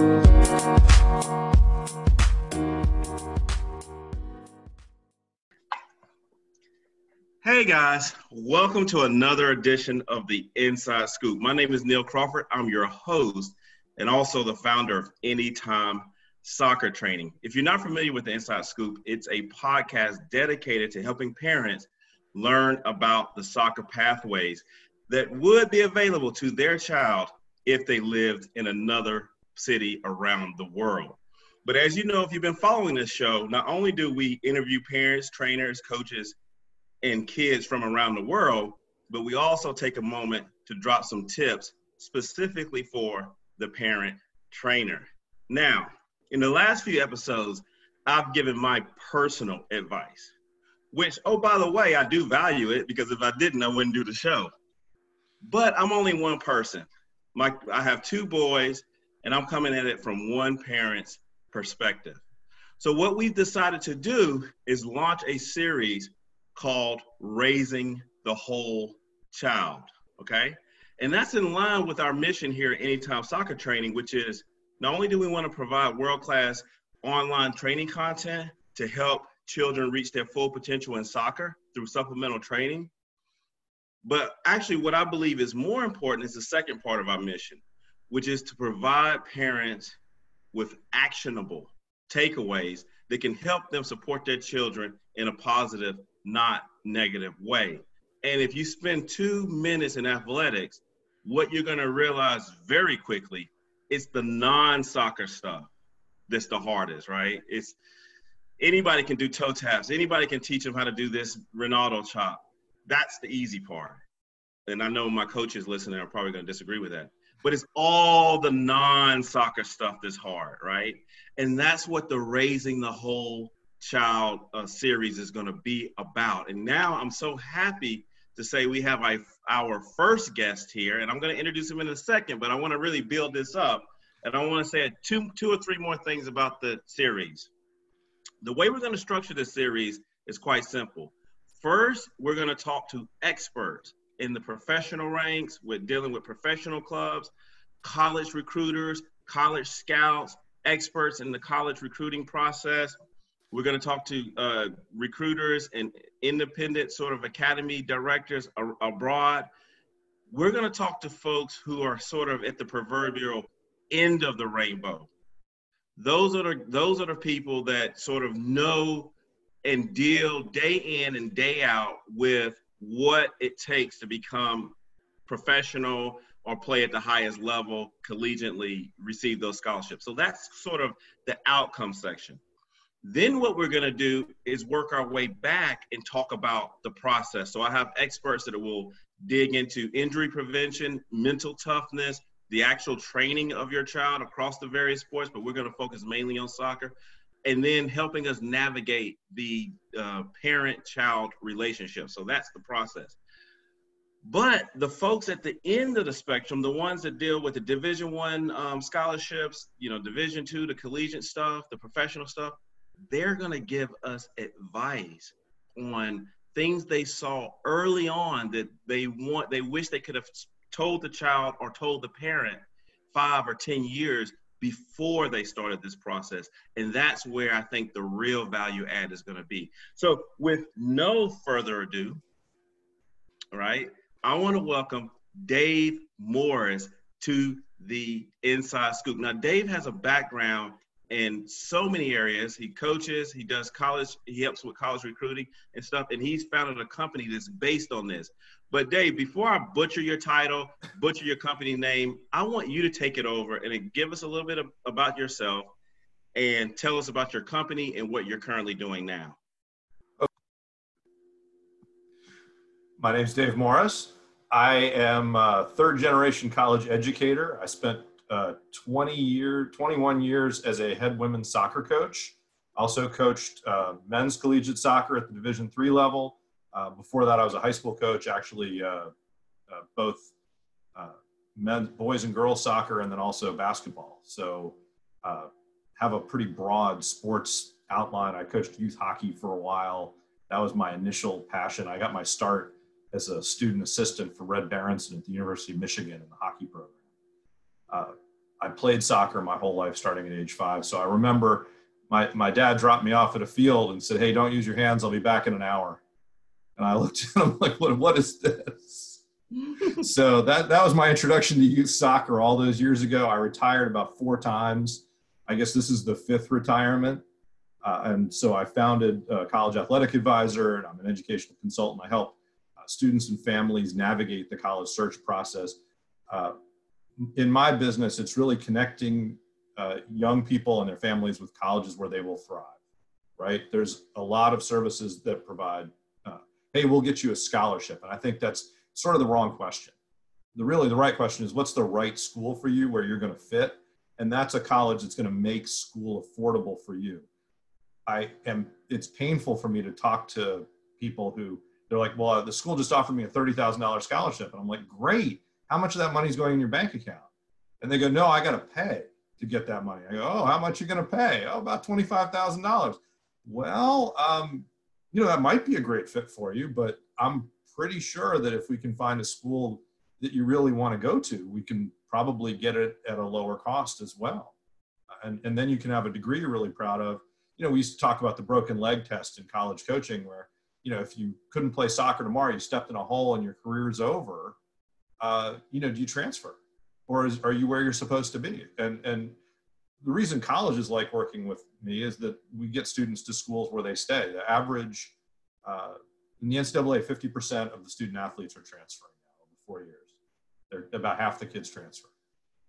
Hey guys, welcome to another edition of the Inside Scoop. My name is Neil Crawford. I'm your host and also the founder of Anytime Soccer Training. If you're not familiar with the Inside Scoop, it's a podcast dedicated to helping parents learn about the soccer pathways that would be available to their child if they lived in another city around the world. But as you know, if you've been following this show, not only do we interview parents, trainers, coaches, and kids from around the world, but we also take a moment to drop some tips specifically for the parent trainer. Now, in the last few episodes, I've given my personal advice, which, oh, by the way, I do value it because if I didn't, I wouldn't do the show. But I'm only one person. My, I have two boys, and I'm coming at it from one parent's perspective. So, what we've decided to do is launch a series called Raising the Whole Child. Okay. And that's in line with our mission here at Anytime Soccer Training, which is not only do we want to provide world class online training content to help children reach their full potential in soccer through supplemental training, but actually, what I believe is more important is the second part of our mission, which is to provide parents with actionable takeaways that can help them support their children in a positive not negative way. And if you spend two minutes in athletics, what you're going to realize very quickly is the non-soccer stuff that's the hardest, right? It's anybody can do toe taps. Anybody can teach them how to do this Ronaldo chop. That's the easy part. And I know my coaches listening are probably going to disagree with that. But it's all the non-soccer stuff that's hard, right? And that's what the raising the whole child uh, series is going to be about. And now I'm so happy to say we have our, our first guest here, and I'm going to introduce him in a second, but I want to really build this up. And I want to say two, two or three more things about the series. The way we're going to structure this series is quite simple. First, we're going to talk to experts in the professional ranks with dealing with professional clubs, college recruiters, college scouts, experts in the college recruiting process, we're going to talk to uh, recruiters and independent sort of academy directors a- abroad. We're going to talk to folks who are sort of at the proverbial end of the rainbow. Those are the, those are the people that sort of know and deal day in and day out with what it takes to become professional or play at the highest level collegiately receive those scholarships. So that's sort of the outcome section. Then what we're going to do is work our way back and talk about the process. So I have experts that will dig into injury prevention, mental toughness, the actual training of your child across the various sports, but we're going to focus mainly on soccer. And then helping us navigate the uh, parent-child relationship. So that's the process. But the folks at the end of the spectrum, the ones that deal with the Division One um, scholarships, you know, Division Two, the collegiate stuff, the professional stuff, they're going to give us advice on things they saw early on that they want they wish they could have told the child or told the parent five or ten years before they started this process and that's where i think the real value add is going to be so with no further ado right i want to welcome dave morris to the inside scoop now dave has a background in so many areas. He coaches, he does college, he helps with college recruiting and stuff, and he's founded a company that's based on this. But Dave, before I butcher your title, butcher your company name, I want you to take it over and give us a little bit of, about yourself and tell us about your company and what you're currently doing now. My name is Dave Morris. I am a third generation college educator. I spent uh, 20 year, 21 years as a head women's soccer coach. Also coached uh, men's collegiate soccer at the Division three level. Uh, before that, I was a high school coach, actually uh, uh, both uh, men, boys and girls soccer, and then also basketball. So have a pretty broad sports outline. I coached youth hockey for a while. That was my initial passion. I got my start as a student assistant for Red Berenson at the University of Michigan in the hockey program. Uh, I played soccer my whole life, starting at age five. So I remember my, my dad dropped me off at a field and said, Hey, don't use your hands. I'll be back in an hour. And I looked at him like, what, what is this? so that, that was my introduction to youth soccer all those years ago. I retired about four times. I guess this is the fifth retirement. Uh, and so I founded a college athletic advisor and I'm an educational consultant. I help uh, students and families navigate the college search process. Uh, in my business, it's really connecting uh, young people and their families with colleges where they will thrive, right? There's a lot of services that provide, hey, we'll get you a scholarship. And I think that's sort of the wrong question. The really the right question is what's the right school for you where you're going to fit? And that's a college that's going to make school affordable for you. I am, it's painful for me to talk to people who they're like, well, the school just offered me a $30,000 scholarship. And I'm like, great. How much of that money is going in your bank account? And they go, no, I got to pay to get that money. I go, oh, how much you going to pay? Oh, about $25,000. Well, um, you know, that might be a great fit for you, but I'm pretty sure that if we can find a school that you really want to go to, we can probably get it at a lower cost as well. And, and then you can have a degree you're really proud of. You know, we used to talk about the broken leg test in college coaching where, you know, if you couldn't play soccer tomorrow, you stepped in a hole and your career's over, uh, you know, do you transfer? or is, are you where you're supposed to be? And, and the reason colleges like working with me is that we get students to schools where they stay. The average uh, in the NCAA, 50% of the student athletes are transferring now over four years. They're about half the kids transfer.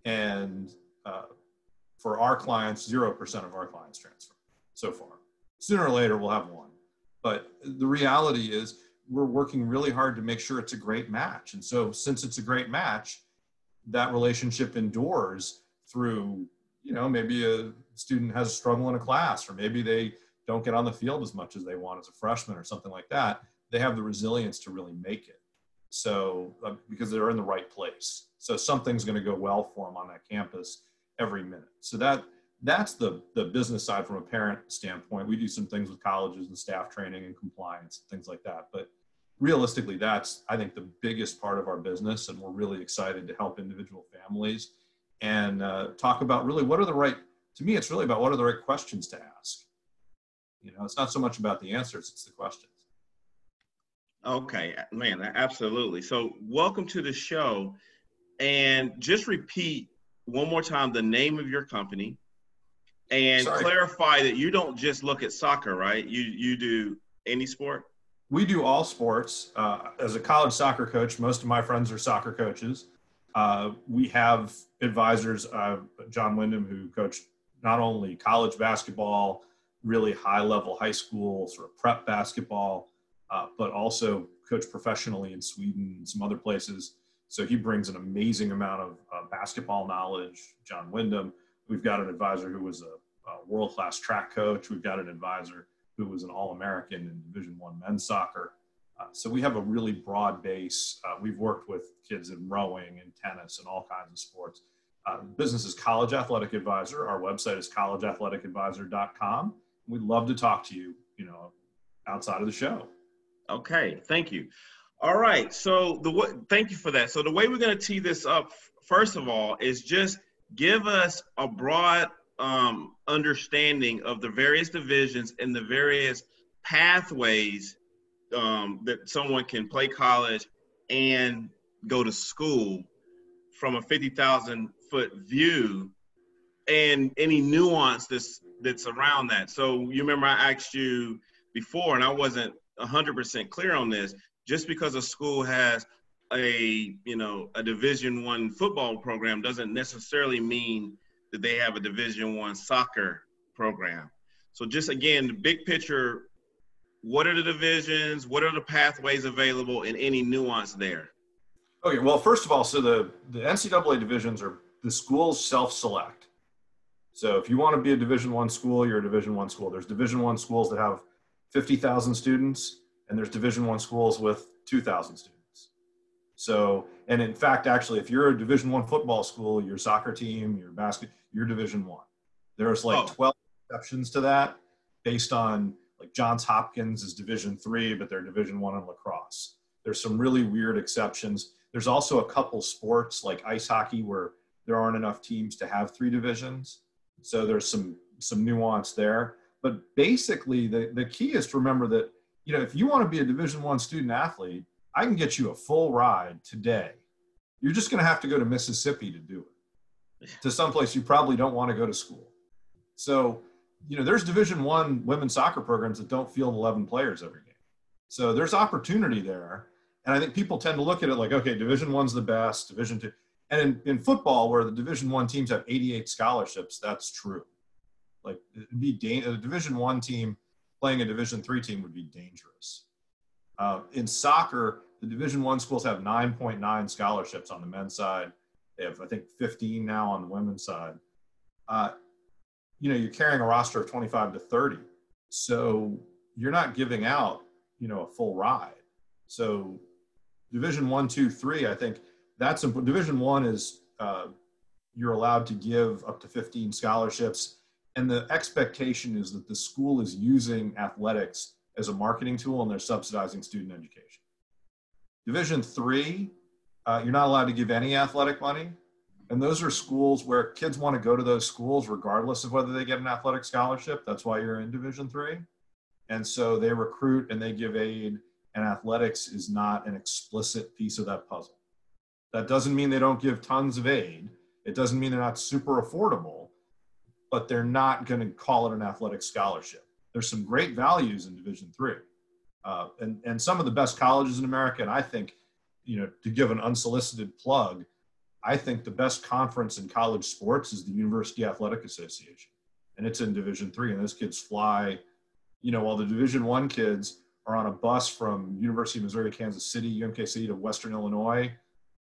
And uh, for our clients, 0% of our clients transfer so far. Sooner or later, we'll have one. But the reality is, we're working really hard to make sure it's a great match. And so, since it's a great match, that relationship endures through you know maybe a student has a struggle in a class or maybe they don't get on the field as much as they want as a freshman or something like that they have the resilience to really make it. So uh, because they're in the right place. So something's going to go well for them on that campus every minute. So that that's the the business side from a parent standpoint. We do some things with colleges and staff training and compliance and things like that. But realistically, that's, I think, the biggest part of our business. And we're really excited to help individual families and uh, talk about really what are the right, to me, it's really about what are the right questions to ask. You know, it's not so much about the answers, it's the questions. Okay, man, absolutely. So, welcome to the show. And just repeat one more time the name of your company and Sorry. clarify that you don't just look at soccer, right? You you do any sport? we do all sports. Uh, as a college soccer coach, most of my friends are soccer coaches. Uh, we have advisors, uh, John Wyndham, who coached not only college basketball, really high level high school, sort of prep basketball, uh, but also coached professionally in Sweden and some other places. So he brings an amazing amount of uh, basketball knowledge. John Wyndham. We've got an advisor who was a, a world class track coach. We've got an advisor who was an All-American in Division One men's soccer. Uh, so we have a really broad base. Uh, we've worked with kids in rowing and tennis and all kinds of sports. Uh, business is College Athletic Advisor. Our website is collegeathleticadvisor.com. We'd love to talk to you, you know, outside of the show. Okay, thank you. All right, so the thank you for that. So the way we're going to tee this up, first of all, is just give us a broad um, understanding of the various divisions and the various pathways um, that someone can play college and go to school from a 50,000 foot view and any nuance that's that's around that. So you remember I asked you before and I wasn't 100% clear on this just because a school has a you know a division 1 football program doesn't necessarily mean that they have a Division One soccer program. So just again, the big picture, what are the divisions? What are the pathways available and any nuance there? Okay, well, first of all, so the, the NCAA divisions are the schools self-select. So if you want to be a Division One school, you're a Division One school. There's Division One schools that have 50,000 students, and there's Division One schools with 2,000 students. So, and in fact, actually, if you're a Division One football school, your soccer team, your basket, you're Division One. There's like oh. 12 exceptions to that, based on like Johns Hopkins is Division Three, but they're Division One in lacrosse. There's some really weird exceptions. There's also a couple sports like ice hockey where there aren't enough teams to have three divisions. So there's some some nuance there. But basically, the, the key is to remember that you know if you want to be a Division One student athlete, I can get you a full ride today. You're just going to have to go to Mississippi to do it, to someplace you probably don't want to go to school. So you know there's Division One women's soccer programs that don't field 11 players every game. So there's opportunity there. And I think people tend to look at it like, okay, Division One's the best, Division Two. And in, in football, where the Division One teams have 88 scholarships, that's true. Like it'd be da- a Division One team playing a Division Three team would be dangerous. Uh, in soccer, the Division One schools have 9.9 scholarships on the men's side. They have, I think, 15 now on the women's side. Uh, you know, you're carrying a roster of 25 to 30, so you're not giving out, you know, a full ride. So, Division One, Two, Three, I think that's a, Division One is uh, you're allowed to give up to 15 scholarships and the expectation is that the school is using athletics as a marketing tool and they're subsidizing student education. Division three, uh, you're not allowed to give any athletic money. And those are schools where kids want to go to those schools regardless of whether they get an athletic scholarship. That's why you're in Division three. And so they recruit and they give aid, and athletics is not an explicit piece of that puzzle. That doesn't mean they don't give tons of aid. It doesn't mean they're not super affordable but they're not going to call it an athletic scholarship. There's some great values in Division three, uh, and and some of the best colleges in America. And I think, you know, to give an unsolicited plug, I think the best conference in college sports is the University Athletic Association, and it's in Division three. And those kids fly, you know, while the Division one kids are on a bus from University of Missouri Kansas City, UMKC to Western Illinois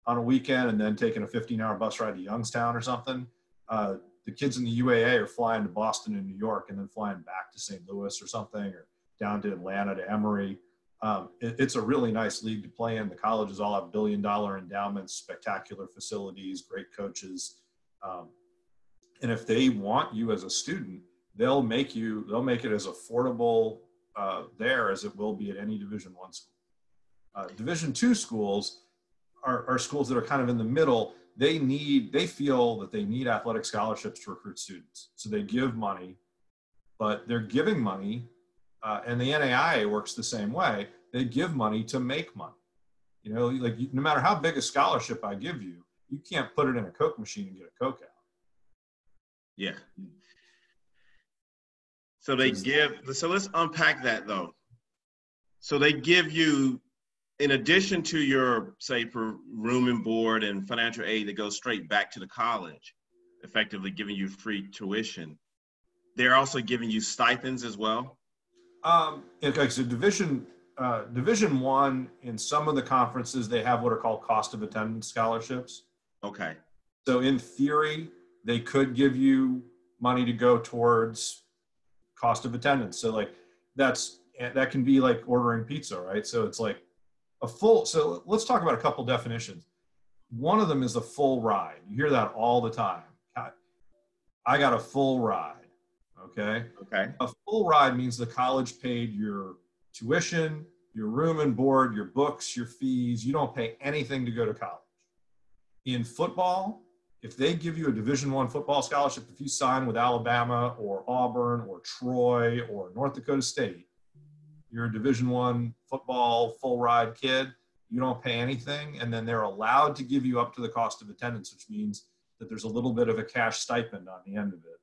on a weekend, and then taking a 15-hour bus ride to Youngstown or something. Uh, the kids in the UAA are flying to Boston and New York and then flying back to St. Louis or something, or down to Atlanta to Emory. Um, it, it's a really nice league to play in. The colleges all have billion dollar endowments, spectacular facilities, great coaches. Um, and if they want you as a student, they'll make you, they'll make it as affordable uh, there as it will be at any Division One school. Uh, Division two schools are, are schools that are kind of in the middle they need they feel that they need athletic scholarships to recruit students so they give money but they're giving money uh, and the NAIA works the same way. They give money to make money. You know like no matter how big a scholarship i give you you can't put it in a coke machine and get a coke out. Yeah. So they give so let's unpack that though. So they give you in addition to your say for room and board and financial aid that goes straight back to the college effectively giving you free tuition they're also giving you stipends as well um, okay so division uh, division one in some of the conferences they have what are called cost of attendance scholarships. Okay. So in theory they could give you money to go towards cost of attendance. So like that's that can be like ordering pizza right? So it's like a full so let's talk about a couple definitions. One of them is a full ride. You hear that all the time. I got a full ride okay? Okay. A full ride means the college paid your tuition your room and board your books your fees. You don't pay anything to go to college. In football if they give you a division one football scholarship if you sign with alabama or auburn or troy or north dakota state you're a division one football full ride kid you don't pay anything and then they're allowed to give you up to the cost of attendance which means that there's a little bit of a cash stipend on the end of it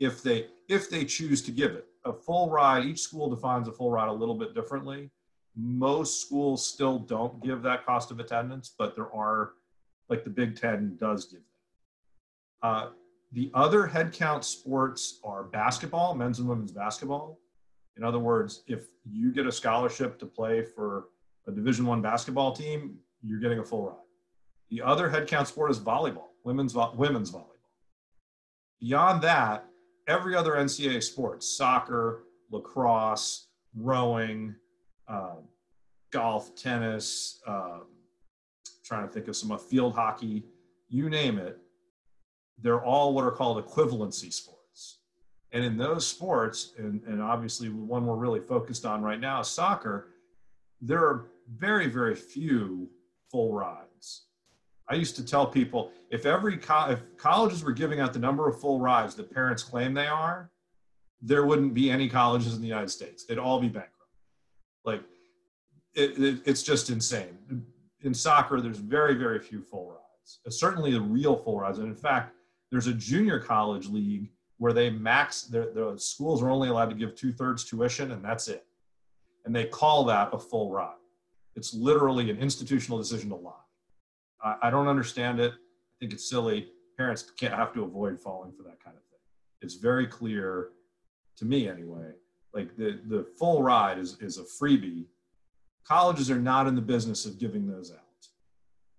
if they if they choose to give it a full ride each school defines a full ride a little bit differently most schools still don't give that cost of attendance but there are like the big ten does give that uh, the other headcount sports are basketball men's and women's basketball in other words, if you get a scholarship to play for a Division One basketball team, you're getting a full ride. The other headcount sport is volleyball, women's women's volleyball. Beyond that, every other NCAA sport, soccer, lacrosse, rowing, uh, golf, tennis, uh, trying to think of some uh, field hockey, you name it, they're all what are called equivalency sports. And in those sports, and, and obviously one we're really focused on right now soccer, there are very, very few full rides. I used to tell people if every co- if colleges were giving out the number of full rides that parents claim they are, there wouldn't be any colleges in the United States. They'd all be bankrupt. Like it, it, it's just insane. In soccer, there's very very few full rides. Uh, certainly the real full rides, and in fact, there's a junior college league where they max their, the schools are only allowed to give two thirds tuition, and that's it. And they call that a full ride. It's literally an institutional decision to lie. I, I don't understand it. I think it's silly. Parents can't have to avoid falling for that kind of thing. It's very clear to me anyway. Like the, the full ride is, is a freebie. Colleges are not in the business of giving those out.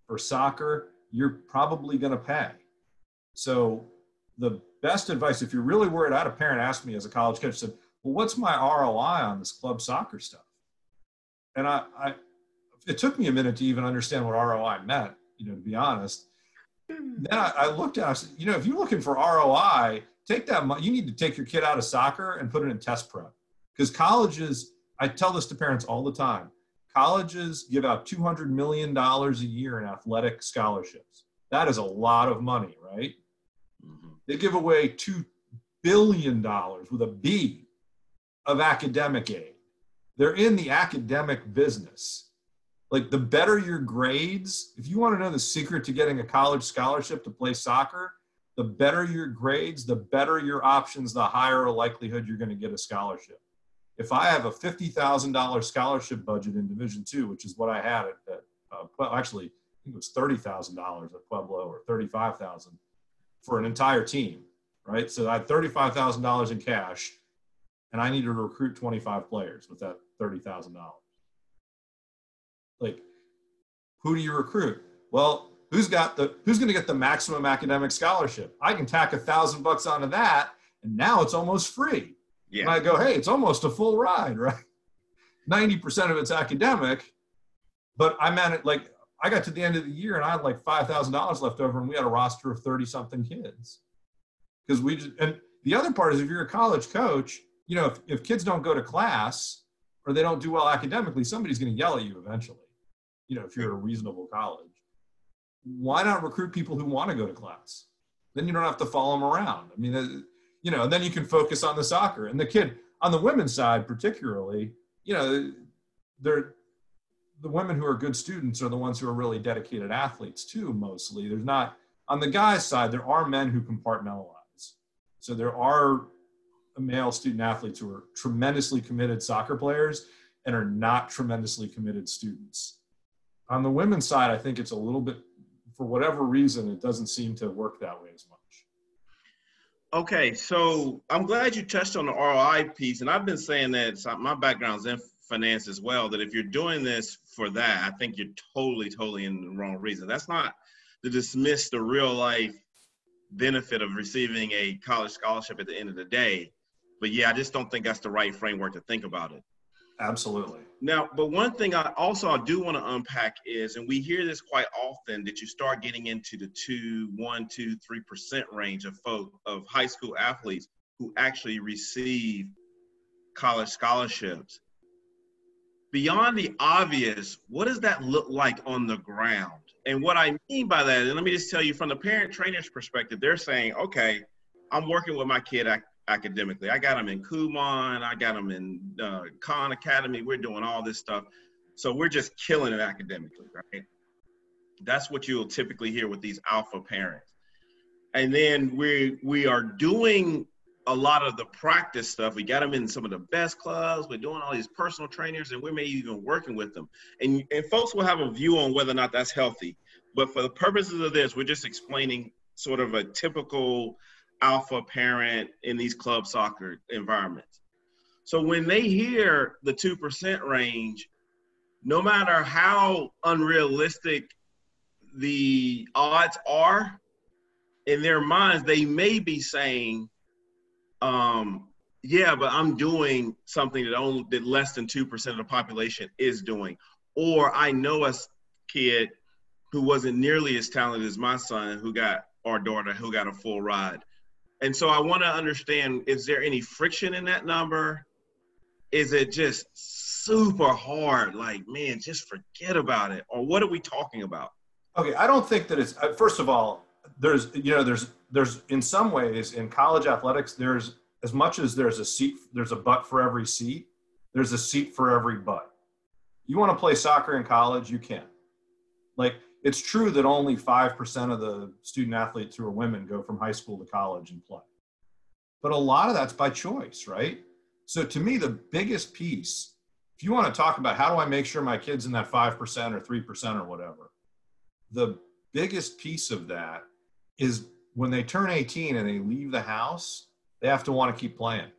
For soccer, you're probably going to pay. So the best advice, if you're really worried, I had a parent ask me as a college coach, said, well, what's my ROI on this club soccer stuff? And I, I it took me a minute to even understand what ROI meant, you know, to be honest. Then I, I looked at it, I said, you know, if you're looking for ROI, take that money. You need to take your kid out of soccer and put it in test prep. Because colleges, I tell this to parents all the time, colleges give out $200 million a year in athletic scholarships. That is a lot of money, right? Mm-hmm. They give away $2 billion with a B of academic aid. They're in the academic business. Like the better your grades, if you want to know the secret to getting a college scholarship to play soccer, the better your grades, the better your options, the higher a likelihood you're going to get a scholarship. If I have a $50,000 scholarship budget in Division two, which is what I had at, at uh, well, actually, I think it was $30,000 at Pueblo or 35,000 for an entire team, right? So I had $35,000 in cash and I needed to recruit 25 players with that $30,000. Like, who do you recruit? Well, who's got the who's going to get the maximum academic scholarship? I can tack a thousand bucks onto that, and now it's almost free. Yeah. And I go, hey, it's almost a full ride, right? 90% of it's academic, but I managed like I got to the end of the year and I had like five thousand dollars left over, and we had a roster of 30 something kids. Because we just and the other part is if you're a college coach, you know, if, if kids don't go to class or they don't do well academically, somebody's going to yell at you eventually. You know, if you're at a reasonable college why not recruit people who want to go to class? Then you don't have to follow them around. I mean, uh, you know, and then you can focus on the soccer and the kid on the women's side, particularly. You know, they're the women who are good students are the ones who are really dedicated athletes too. Mostly, there's not on the guys' side. There are men who compartmentalize. So there are male student athletes who are tremendously committed soccer players and are not tremendously committed students. On the women's side, I think it's a little bit for whatever reason, it doesn't seem to work that way as much. Okay, so I'm glad you touched on the ROI piece, and I've been saying that so uh, my background's in finance as well. That if you're doing this for that, I think you're totally, totally in the wrong reason. That's not to dismiss the real life benefit of receiving a college scholarship at the end of the day, but yeah, I just don't think that's the right framework to think about it. Absolutely. Now, but one thing I also I do want to unpack is, and we hear this quite often, that you start getting into the two, one, two, three percent range of folk of high school athletes who actually receive college scholarships. Beyond the obvious, what does that look like on the ground? And what I mean by that, and let me just tell you from the parent trainer's perspective, they're saying, okay, I'm working with my kid academically. I got them in Kumon, I got them in uh, Khan Academy. We're doing all this stuff. So we're just killing it academically, right? That's what you'll typically hear with these alpha parents. And then we we are doing a lot of the practice stuff. We got them in some of the best clubs. We're doing all these personal trainers, and we may even working with them. And and folks will have a view on whether or not that's healthy. But for the purposes of this, we're just explaining sort of a typical alpha parent in these club soccer environments. So when they hear the 2% range, no matter how unrealistic the odds are, in their minds, they may be saying, um, yeah, but I'm doing something that only that less than 2% of the population is doing. Or I know a kid who wasn't nearly as talented as my son who got our daughter who got a full ride and so I want to understand is there any friction in that number? Is it just super hard? Like, man, just forget about it. Or what are we talking about? Okay, I don't think that it's. uh, First of all, there's you know there's there's in some ways in college athletics there's as much as there's a seat there's a butt for every seat there's a seat for every butt you want to play soccer in college you can like it's true that only 5% of the student athletes who are women go from high school to college and play but a lot of that's by choice right so to me the biggest piece if you want to talk about how do i make sure my kids in that 5% or 3% or whatever the biggest piece of that is when they turn 18 and they leave the house, they have to want to keep playing.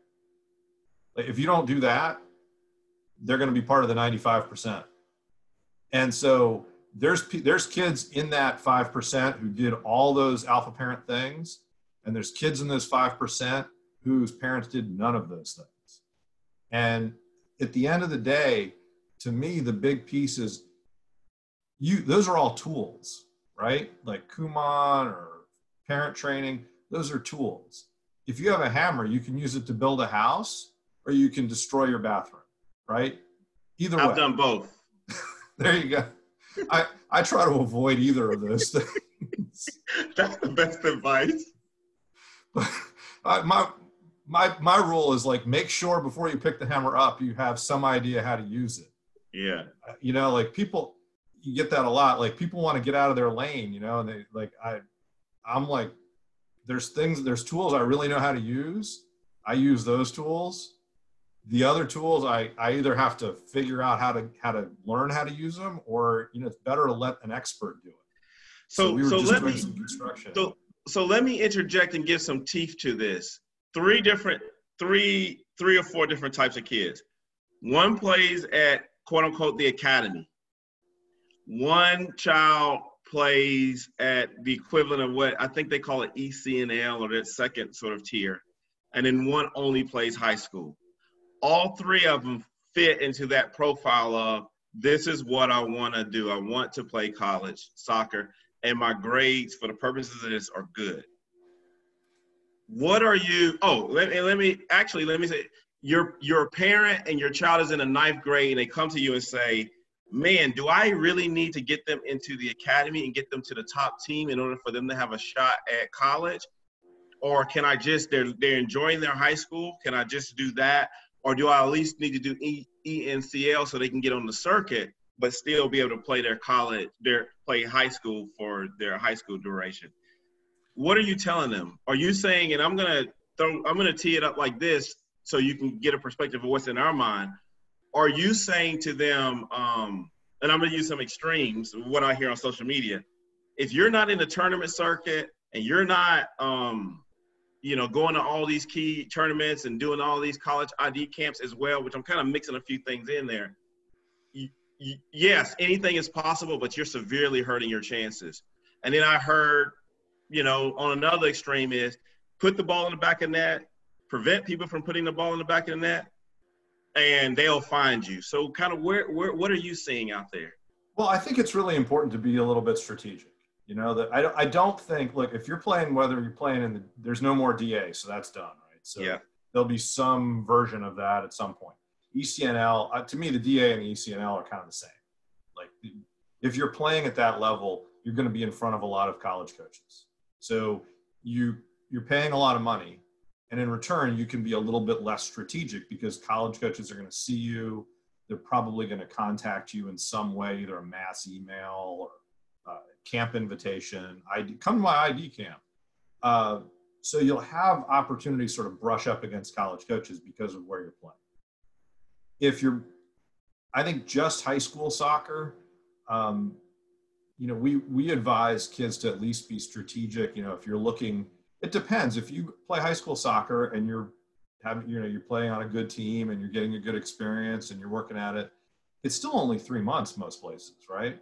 Like if you don't do that, they're going to be part of the 95%. And so there's there's kids in that 5% who did all those alpha parent things and there's kids in those 5% whose parents did none of those things. And at the end of the day, to me the big piece is you those are all tools, right? Like Kumon or parent training, those are tools. If you have a hammer, you can use it to build a house or you can destroy your bathroom, right? Either way, I've way. done both. there you go. I, I try to avoid either of those things. That's the best advice. But I, my, my, my rule is like make sure before you pick the hammer up, you have some idea how to use it. Yeah. You know, like people, you get that a lot. Like people want to get out of their lane, you know, and they like, I, I'm like, there's things, there's tools I really know how to use. I use those tools. The other tools, I, I either have to figure out how to how to learn how to use them, or you know, it's better to let an expert do it. So we were so just let doing me some construction. so so let me interject and give some teeth to this. Three different three three or four different types of kids. One plays at quote unquote the academy. One child plays at the equivalent of what I think they call it ECNL or that second sort of tier. And then one only plays high school. All three of them fit into that profile of this is what I want to do. I want to play college soccer, and my grades for the purposes of this are good. What are you? Oh, let me let me actually let me say you're you're parent and your child is in the ninth grade and they come to you and say, Man, do I really need to get them into the academy and get them to the top team in order for them to have a shot at college? Or can I just they're they're enjoying their high school? Can I just do that? Or do I at least need to do e, ENCL so they can get on the circuit, but still be able to play their college, their play high school for their high school duration? What are you telling them? Are you saying, and I'm gonna throw, I'm gonna tee it up like this so you can get a perspective of what's in our mind. Are you saying to them, um, and I'm gonna use some extremes, what I hear on social media, if you're not in the tournament circuit and you're not, um, you know, going to all these key tournaments and doing all these college ID camps as well, which I'm kind of mixing a few things in there. Yes, anything is possible, but you're severely hurting your chances. And then I heard, you know, on another extreme is put the ball in the back of net, prevent people from putting the ball in the back of the net, and they'll find you. So, kind of where, where what are you seeing out there? Well, I think it's really important to be a little bit strategic. You know that I don't. I don't think. Look, if you're playing, whether you're playing in the, there's no more DA, so that's done, right? So Yeah. there'll be some version of that at some point. ECNL, uh, to me, the DA and the ECNL are kind of the same. Like, if you're playing at that level, you're going to be in front of a lot of college coaches. So you you're paying a lot of money, and in return, you can be a little bit less strategic because college coaches are going to see you. They're probably going to contact you in some way, either a mass email or uh, camp invitation. ID, come to my ID camp. Uh, so you'll have opportunities sort of brush up against college coaches because of where you're playing. If you're, I think just high school soccer, um, you know, we we advise kids to at least be strategic. You know, if you're looking, it depends. If you play high school soccer and you're having, you know, you're playing on a good team and you're getting a good experience and you're working at it, it's still only three months most places, right?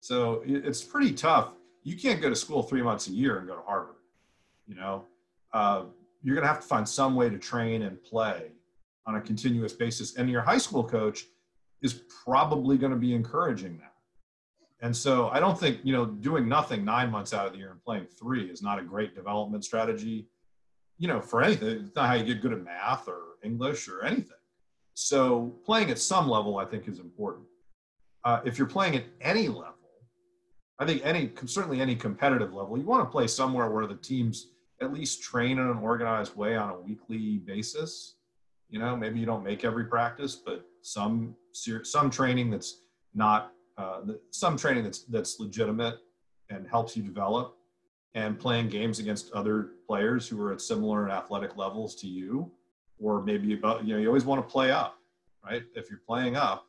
So it's pretty tough. You can't go to school three months a year and go to Harvard. You know, uh, you're going to have to find some way to train and play on a continuous basis. And your high school coach is probably going to be encouraging that. And so I don't think, you know, doing nothing nine months out of the year and playing three is not a great development strategy, you know, for anything. It's not how you get good at math or English or anything. So playing at some level, I think, is important. Uh, if you're playing at any level, I think any certainly any competitive level, you want to play somewhere where the teams at least train in an organized way on a weekly basis. You know, maybe you don't make every practice, but some some training that's not uh, some training that's that's legitimate and helps you develop, and playing games against other players who are at similar athletic levels to you, or maybe about you know you always want to play up, right? If you're playing up,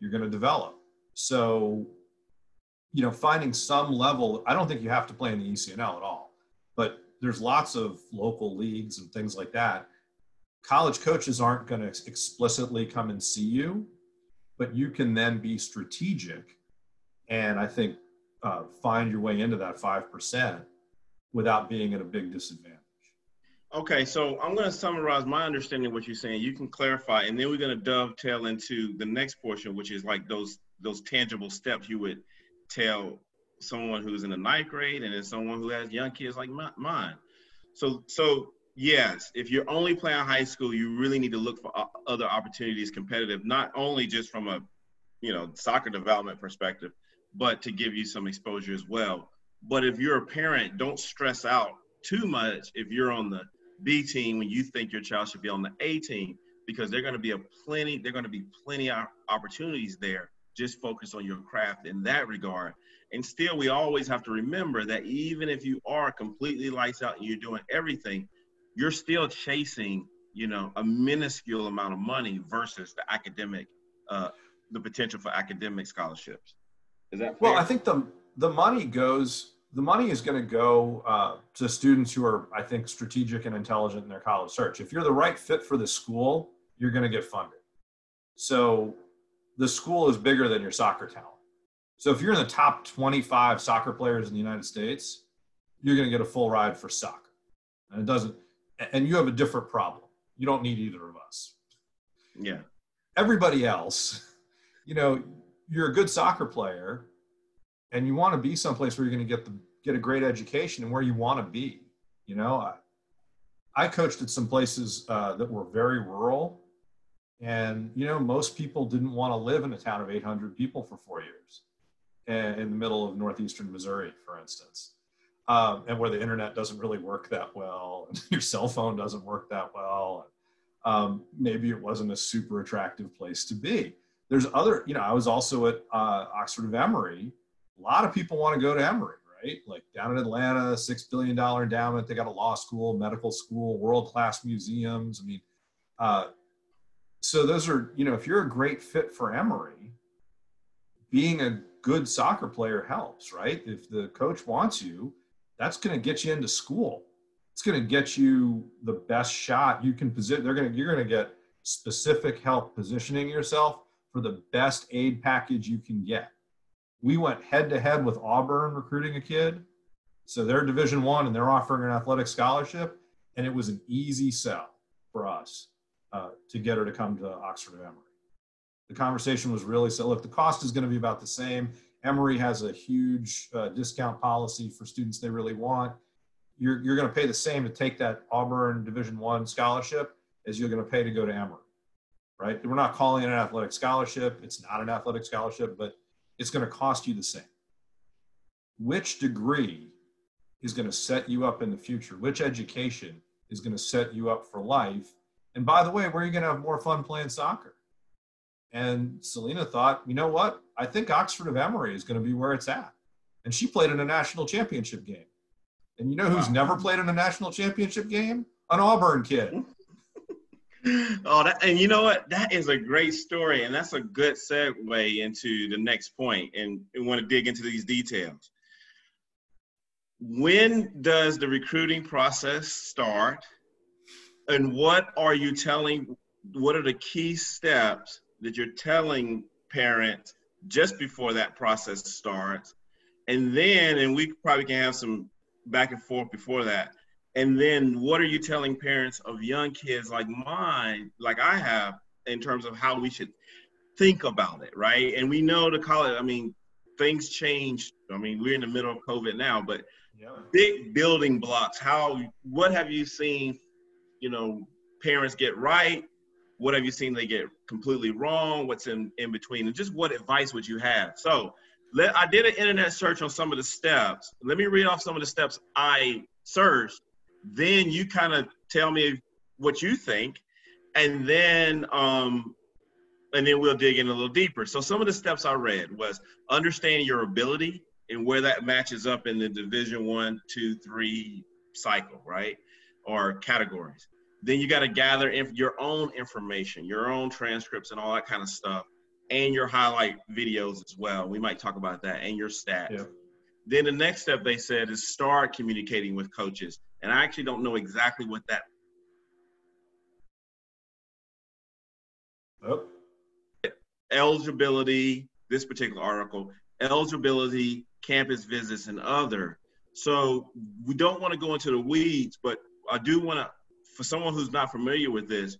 you're going to develop. So, you know, finding some level. I don't think you have to play in the ECNL at all, but there's lots of local leagues and things like that. College coaches aren't going to explicitly come and see you, but you can then be strategic and I think uh, find your way into that 5% without being at a big disadvantage. Okay, so I'm going to summarize my understanding of what you're saying. You can clarify, and then we're going to dovetail into the next portion, which is like those those tangible steps you would tell someone who's in the ninth grade and then someone who has young kids like mine. So, so yes, if you're only playing high school, you really need to look for uh, other opportunities competitive, not only just from a, you know, soccer development perspective, but to give you some exposure as well. But if you're a parent, don't stress out too much if you're on the B team when you think your child should be on the A team because they're going to be a plenty, they're going to be plenty of opportunities there. Just focus on your craft in that regard. And still, we always have to remember that even if you are completely lights out and you're doing everything, you're still chasing, you know, a minuscule amount of money versus the academic, uh, the potential for academic scholarships. Is that fair? well? I think the the money goes. The money is going to go uh, to students who are, I think, strategic and intelligent in their college search. If you're the right fit for the school, you're going to get funded. So the school is bigger than your soccer talent. So if you're in the top 25 soccer players in the United States, you're going to get a full ride for soccer. And it doesn't, and you have a different problem. You don't need either of us. Yeah. Everybody else, you know, you're a good soccer player and you want to be someplace where you're going to get the, get a great education and where you want to be. You know, I, I coached at some places uh, that were very rural and, you know, most people didn't want to live in a town of 800 people for four years in the middle of northeastern Missouri, for instance, um, and where the internet doesn't really work that well, and your cell phone doesn't work that well. Um, maybe it wasn't a super attractive place to be. There's other, you know, I was also at uh, Oxford of Emory. A lot of people want to go to Emory, right? Like down in Atlanta, six billion dollar endowment. They got a law school, medical school, world class museums. I mean, uh, so those are, you know, if you're a great fit for Emory, being a good soccer player helps, right? If the coach wants you, that's going to get you into school. It's going to get you the best shot you can position. They're going to, you're going to get specific help positioning yourself for the best aid package you can get. We went head to head with Auburn recruiting a kid. So they're division one and they're offering an athletic scholarship. And it was an easy sell for us uh, to get her to come to Oxford or Emory. The conversation was really so look the cost is going to be about the same. Emory has a huge uh, discount policy for students they really want. You're, you're going to pay the same to take that auburn division one scholarship as you're going to pay to go to emory right? We're not calling it an athletic scholarship. It's not an athletic scholarship but it's going to cost you the same. Which degree is going to set you up in the future? Which education is going to set you up for life and by the way where are you going to have more fun playing soccer and Selena thought, you know what? I think Oxford of Emory is going to be where it's at. And she played in a national championship game. And you know who's wow. never played in a national championship game? An Auburn kid. oh, that, and you know what? That is a great story. And that's a good segue into the next point. And I want to dig into these details. When does the recruiting process start? And what are you telling? What are the key steps that you're telling parents just before that process starts. And then, and we probably can have some back and forth before that. And then, what are you telling parents of young kids like mine, like I have, in terms of how we should think about it, right? And we know the college, I mean, things change. I mean, we're in the middle of COVID now, but yeah. big building blocks. How, what have you seen, you know, parents get right what have you seen they get completely wrong? What's in, in between? And just what advice would you have? So Let, I did an internet search on some of the steps. Let me read off some of the steps I searched. Then you kind of tell me what you think, and then um, and then we'll dig in a little deeper. So some of the steps I read was understanding your ability and where that matches up in the division one, two, three cycle, right? Or categories. Then you got to gather inf- your own information, your own transcripts and all that kind of stuff, and your highlight videos as well. We might talk about that and your stats. Yeah. Then the next step they said is start communicating with coaches. And I actually don't know exactly what that. Oh eligibility, this particular article, eligibility, campus visits, and other. So we don't want to go into the weeds, but I do want to, for someone who's not familiar with this,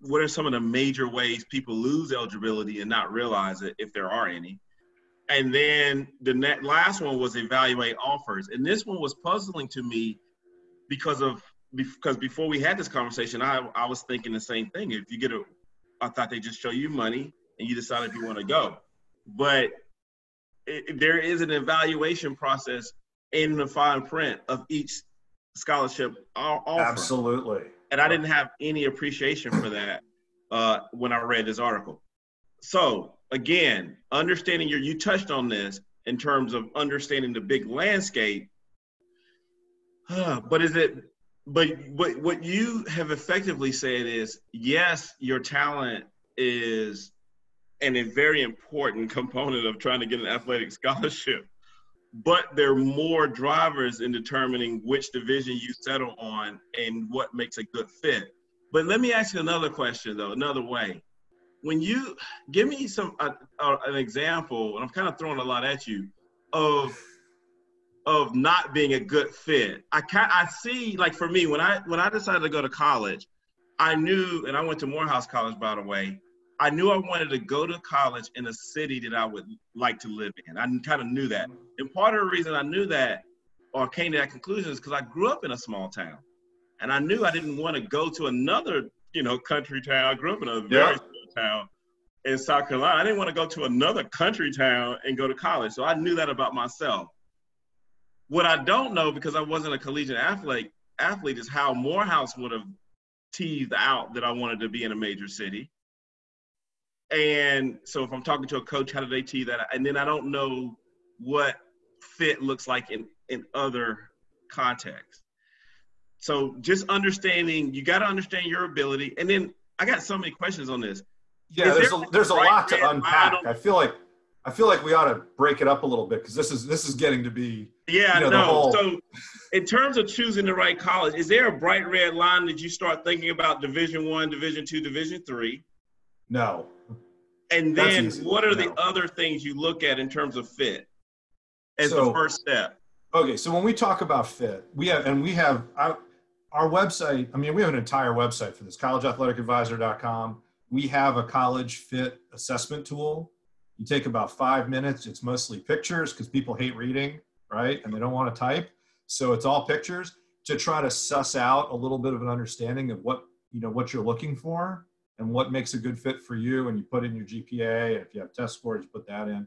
what are some of the major ways people lose eligibility and not realize it, if there are any? And then the net, last one was evaluate offers, and this one was puzzling to me because of because before we had this conversation, I I was thinking the same thing. If you get a, I thought they just show you money and you decide if you want to go. But it, there is an evaluation process in the fine print of each scholarship offer. Absolutely. And I didn't have any appreciation for that uh, when I read this article. So again, understanding your you touched on this in terms of understanding the big landscape. but is it but what what you have effectively said is yes, your talent is and a very important component of trying to get an athletic scholarship. But there are more drivers in determining which division you settle on and what makes a good fit. But let me ask you another question, though, another way. When you give me some uh, uh, an example, and I'm kind of throwing a lot at you, of of not being a good fit. I can I see like for me when I when I decided to go to college, I knew, and I went to Morehouse College by the way. I knew I wanted to go to college in a city that I would like to live in. I kind of knew that. And part of the reason I knew that or came to that conclusion is because I grew up in a small town. And I knew I didn't want to go to another, you know, country town. I grew up in a very yeah. small town in South Carolina. I didn't want to go to another country town and go to college. So I knew that about myself. What I don't know, because I wasn't a collegiate athlete, athlete is how Morehouse would have teased out that I wanted to be in a major city and so if I'm talking to a coach, how do they tee that? And then I don't know what fit looks like in, in other contexts. So just understanding, you got to understand your ability. And then I got so many questions on this. Yeah, there's a, there's a lot to unpack. I feel like I feel like we ought to break it up a little bit because this is this is getting to be yeah you know, no. Whole... So in terms of choosing the right college, is there a bright red line that you start thinking about Division One, Division Two, Division Three? No. And then what are the other things you look at in terms of fit as so, the first step? Okay, so when we talk about fit, we have and we have our, our website. I mean, we have an entire website for this, collegeathleticadvisor.com. We have a college fit assessment tool. You take about five minutes. It's mostly pictures because people hate reading, right? And they don't want to type. So it's all pictures to try to suss out a little bit of an understanding of what you know what you're looking for and what makes a good fit for you and you put in your gpa if you have test scores you put that in.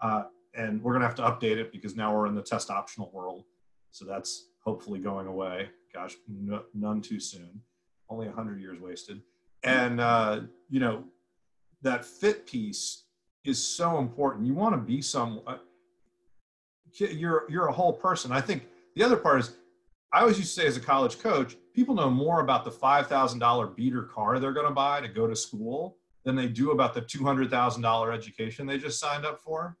Uh, and we're going to have to update it because now we're in the test optional world. So that's hopefully going away. Gosh no, none too soon. Only 100 years wasted. And uh, you know that fit piece is so important. You want to be some uh, you're you're a whole person. I think the other part is I always used to say as a college coach, people know more about the $5,000 beater car they're going to buy to go to school than they do about the $200,000 education they just signed up for.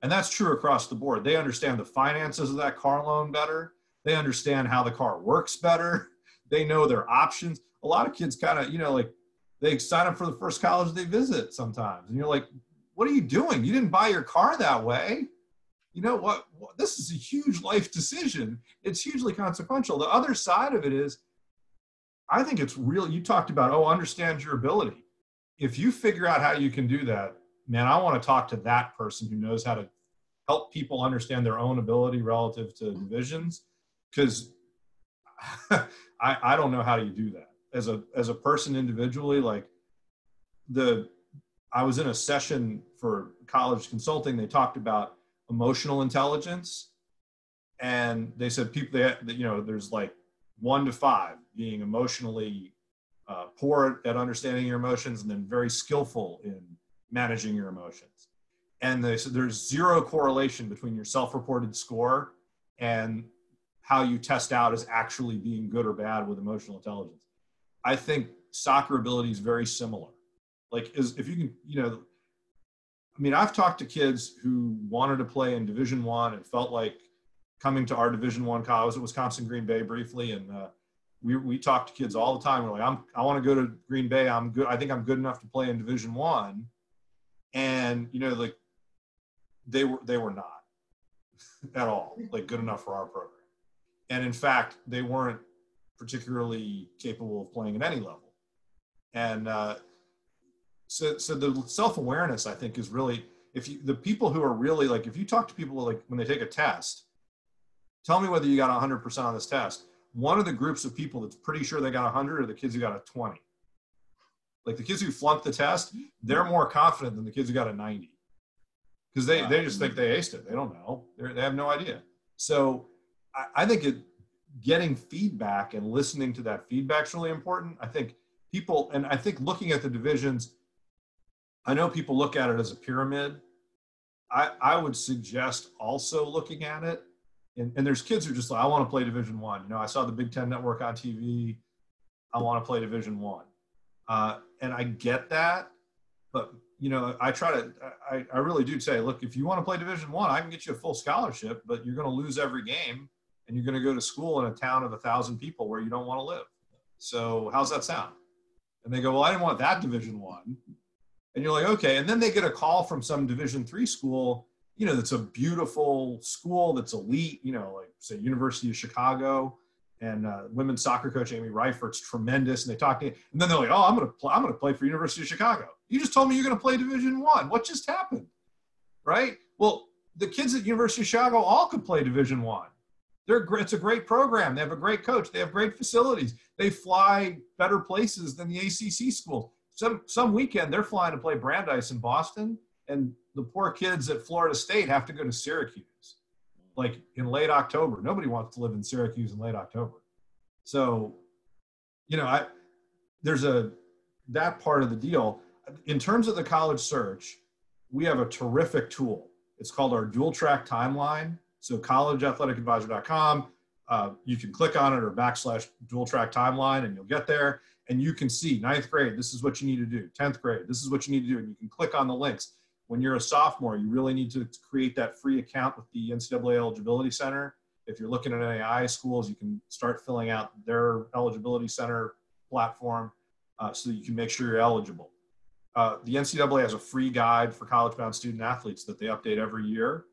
And that's true across the board. They understand the finances of that car loan better. They understand how the car works better. They know their options. A lot of kids kind of, you know, like they sign up for the first college they visit sometimes. And you're like, what are you doing? You didn't buy your car that way you know what, what, this is a huge life decision. It's hugely consequential. The other side of it is i think it's real you talked about oh understand your ability. If you figure out how you can do that man i want to talk to that person who knows how to help people understand their own ability relative to mm-hmm. divisions because I, I don't know how you do that. As a as a person individually like the I was in a session for college consulting. They talked about emotional intelligence, and they said people that you know there's like one to five being emotionally uh, poor at understanding your emotions, and then very skillful in managing your emotions. And they said there's zero correlation between your self-reported score and how you test out as actually being good or bad with emotional intelligence. I think soccer ability is very similar. Like, is if you can, you know, I mean, I've talked to kids who wanted to play in Division One and felt like coming to our Division One college. I was at Wisconsin Green Bay briefly, and uh, we we talk to kids all the time. We're like, I'm I want to go to Green Bay. I'm good. I think I'm good enough to play in Division One, and you know, like they were they were not at all like good enough for our program, and in fact, they weren't particularly capable of playing at any level, and uh, so so the self awareness I think is really if you the people who are really like if you talk to people like when they take a test, tell me whether you got 100% on this test one of the groups of people that's pretty sure they got 100 are the kids who got a 20. Like the kids who flunked the test, they're more confident than the kids who got a 90 because they, they just think they aced it. They don't know. They're, they have no idea. So I, I think it, getting feedback and listening to that feedback is really important. I think people, and I think looking at the divisions, I know people look at it as a pyramid. I, I would suggest also looking at it and, and there's kids who just like, I want to play Division One. You know, I saw the Big Ten Network on TV. I want to play Division One, uh, and I get that, but you know, I try to, I, I really do say, look, if you want to play Division One, I, I can get you a full scholarship, but you're going to lose every game, and you're going to go to school in a town of a thousand people where you don't want to live. So how's that sound? And they go, well, I didn't want that Division One, and you're like, okay. And then they get a call from some Division Three school you know, that's a beautiful school that's elite, you know, like say University of Chicago and uh, women's soccer coach Amy Reifert's tremendous. And they talk to me, and then they're like, "Oh, I'm gonna play, I'm gonna play for University of Chicago." You just told me you're gonna play Division One. What just happened? Right? Well, the kids at University of Chicago all could play Division One. They're it's a great program. They have a great coach. They have great facilities. They fly better places than the ACC school. Some some weekend they're flying to play Brandeis in Boston, and the poor kids at Florida State have to go to Syracuse, like in late October. Nobody wants to live in Syracuse in late October. So, you know, I there's a that part of the deal. In terms of the college search, we have a terrific tool. It's called our dual track timeline. So collegeathleticadvisor.com, uh, you can click on it or backslash dual track timeline and you'll get there and you can see ninth grade, this is what you need to do. 10th grade, this is what you need to do. And you can click on the links when you're a sophomore, you really need to create that free account with the NCAA Eligibility Center. If you're looking at NAIA schools, you can start filling out their Eligibility Center platform uh, so that you can make sure you're eligible. Uh, the NCAA has a free guide for college bound student athletes that they update every year.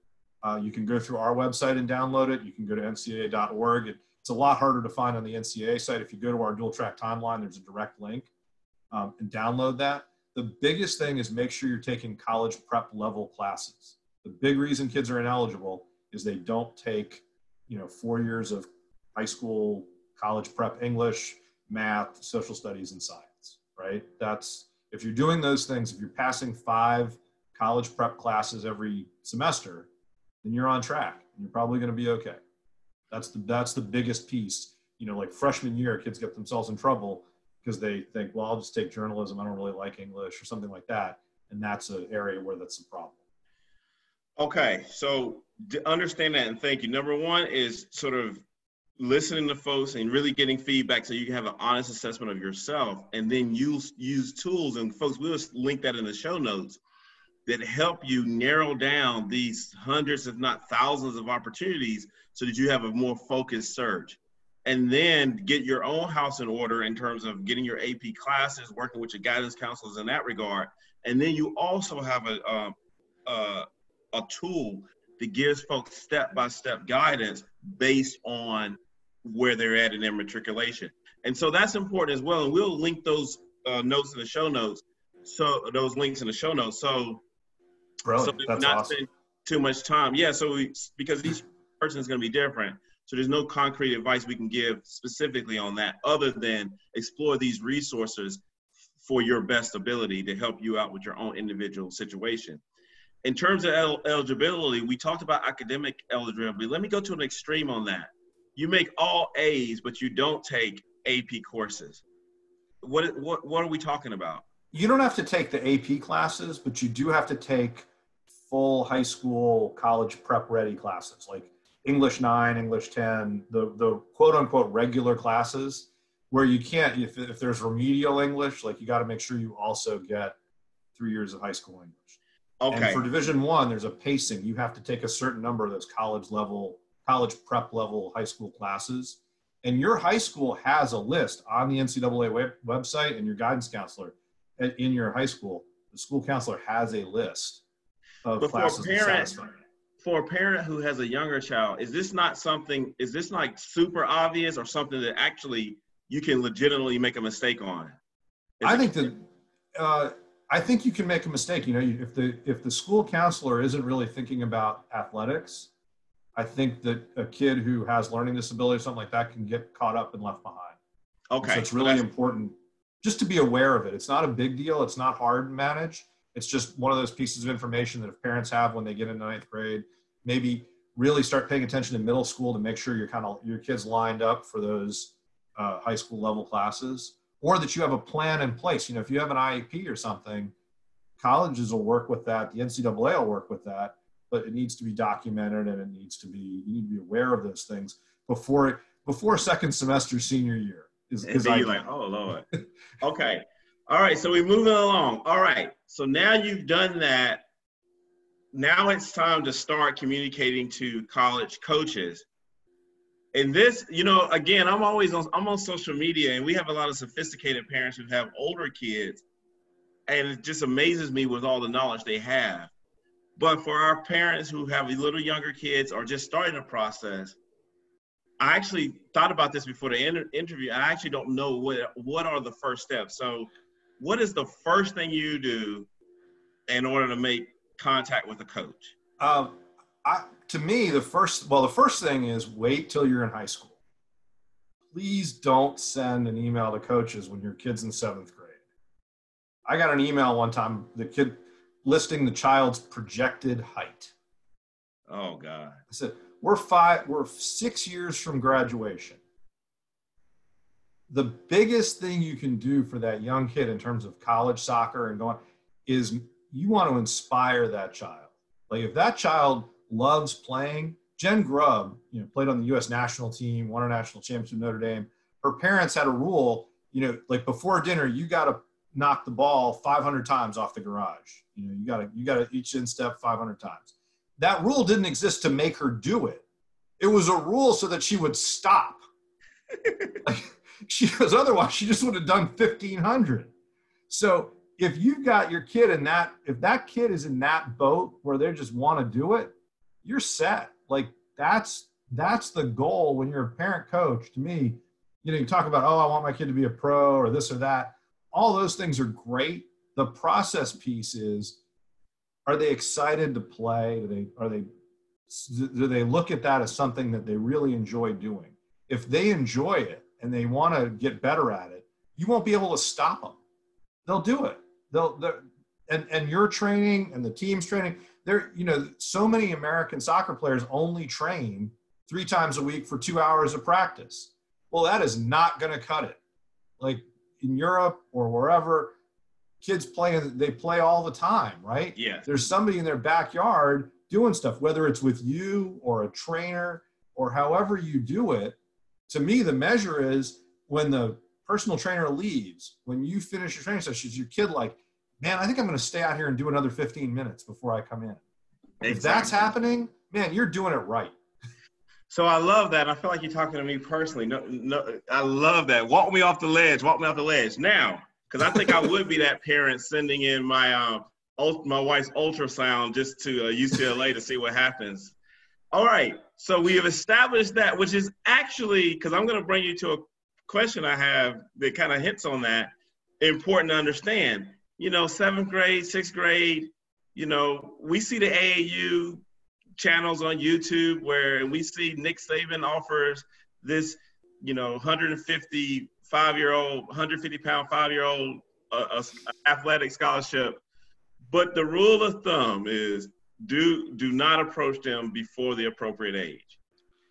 Uh, you can go through our website and download it. You can go to ncaa.org. it's a lot harder to find on the NCAA site. If you go to our dual track timeline, there's a direct link um, and download that the biggest thing is make sure you're taking college prep level classes. The big reason kids are ineligible is they don't take, you know, four years of high school, college prep English, math, social studies, and science, right? That's if you're doing those things, if you're passing five college prep classes every semester, then you're on track and you're probably going to be okay. That's the that's the biggest piece. You know, like freshman year, kids get themselves in trouble because they think, well, I'll just take journalism. I don't really like English or something like that. And that's an area where that's a problem. Okay. So to understand that and thank you. Number one is sort of listening to folks and really getting feedback so you can have an honest assessment of yourself and then use use tools and folks we'll link that in the show notes that help you narrow down these hundreds if not thousands of opportunities so that you have a more focused search and then get your own house in order in terms of getting your AP classes, working with your guidance counselors in that regard. And then you also have a, a, tool that gives folks step by step guidance based on where they're at in their matriculation. And so that's important as well. And we'll link those uh, notes in the show notes. So those links in the show notes. So, Brilliant. so that's not awesome. spend too much time. Yeah. So we, because each person is going to be different. So there's no concrete advice we can give specifically on that other than explore these resources for your best ability to help you out with your own individual situation. In terms of el- eligibility, we talked about academic eligibility. Let me go to an extreme on that. You make all A's, but you don't take AP courses. What, what, what are we talking about? You don't have to take the AP classes, but you do have to take full high school, college prep ready classes like English 9, English 10, the, the quote unquote regular classes where you can't, if, if there's remedial English, like you got to make sure you also get three years of high school English. Okay. And for Division One, there's a pacing. You have to take a certain number of those college level, college prep level high school classes. And your high school has a list on the NCAA web, website and your guidance counselor eh, in your high school. The school counselor has a list of but classes for a parent, for a parent who has a younger child, is this not something? Is this like super obvious or something that actually you can legitimately make a mistake on? Is I think that. Uh, I think you can make a mistake. You know, if the if the school counselor isn't really thinking about athletics, I think that a kid who has learning disability or something like that can get caught up and left behind. Okay, so it's really important just to be aware of it. It's not a big deal. It's not hard to manage. It's just one of those pieces of information that if parents have when they get into ninth grade, maybe really start paying attention in middle school to make sure you're kind of your kids lined up for those uh, high school level classes or that you have a plan in place. You know, if you have an IEP or something, colleges will work with that. The NCAA will work with that, but it needs to be documented and it needs to be you need to be aware of those things before before second semester senior year. Is, is you're like, oh lord. okay. All right. So we're moving along. All right. So now you've done that. Now it's time to start communicating to college coaches and this, you know, again, I'm always on I'm on social media and we have a lot of sophisticated parents who have older kids. And it just amazes me with all the knowledge they have. But for our parents who have a little younger kids or just starting a process, I actually thought about this before the inter- interview. I actually don't know what what are the first steps. So, what is the first thing you do in order to make contact with a coach? Um, I, to me, the first, well, the first thing is wait till you're in high school. Please don't send an email to coaches when your kid's in seventh grade. I got an email one time, the kid listing the child's projected height. Oh God. I said, we're five, we're six years from graduation. The biggest thing you can do for that young kid in terms of college soccer and going is you want to inspire that child. Like if that child loves playing. Jen Grubb, you know, played on the U.S. national team, won a national championship Notre Dame. Her parents had a rule, you know, like before dinner, you got to knock the ball 500 times off the garage. You know, you got to you got to each instep 500 times. That rule didn't exist to make her do it. It was a rule so that she would stop. like, she was otherwise she just would have done 1500. So if you've got your kid in that, if that kid is in that boat where they just want to do it, you're set. Like that's that's the goal when you're a parent coach. To me, you know, you talk about, oh, I want my kid to be a pro or this or that. All those things are great. The process piece is, are they excited to play? Do they are they do they look at that as something that they really enjoy doing? If they enjoy it and they want to get better at it, you won't be able to stop them. They'll do it. They'll, and and your training and the team's training there, you know, so many American soccer players only train three times a week for two hours of practice. Well, that is not going to cut it. Like in Europe or wherever, kids play, they play all the time, right? Yeah. There's somebody in their backyard doing stuff, whether it's with you or a trainer or however you do it. To me, the measure is when the personal trainer leaves, when you finish your training sessions, your kid like, man, I think I'm going to stay out here and do another 15 minutes before I come in. Exactly. If that's happening, man, you're doing it right. So I love that. I feel like you're talking to me personally. No, no, I love that. Walk me off the ledge. Walk me off the ledge now, because I think I would be that parent sending in my um, my wife's ultrasound just to uh, UCLA to see what happens. All right. So we have established that, which is actually because I'm going to bring you to a question I have that kind of hits on that. Important to understand you know, seventh grade, sixth grade, you know, we see the AAU channels on YouTube where we see Nick Saban offers this, you know, 150 five year old, 150 pound five year old a, uh, a uh, athletic scholarship, but the rule of thumb is do do not approach them before the appropriate age.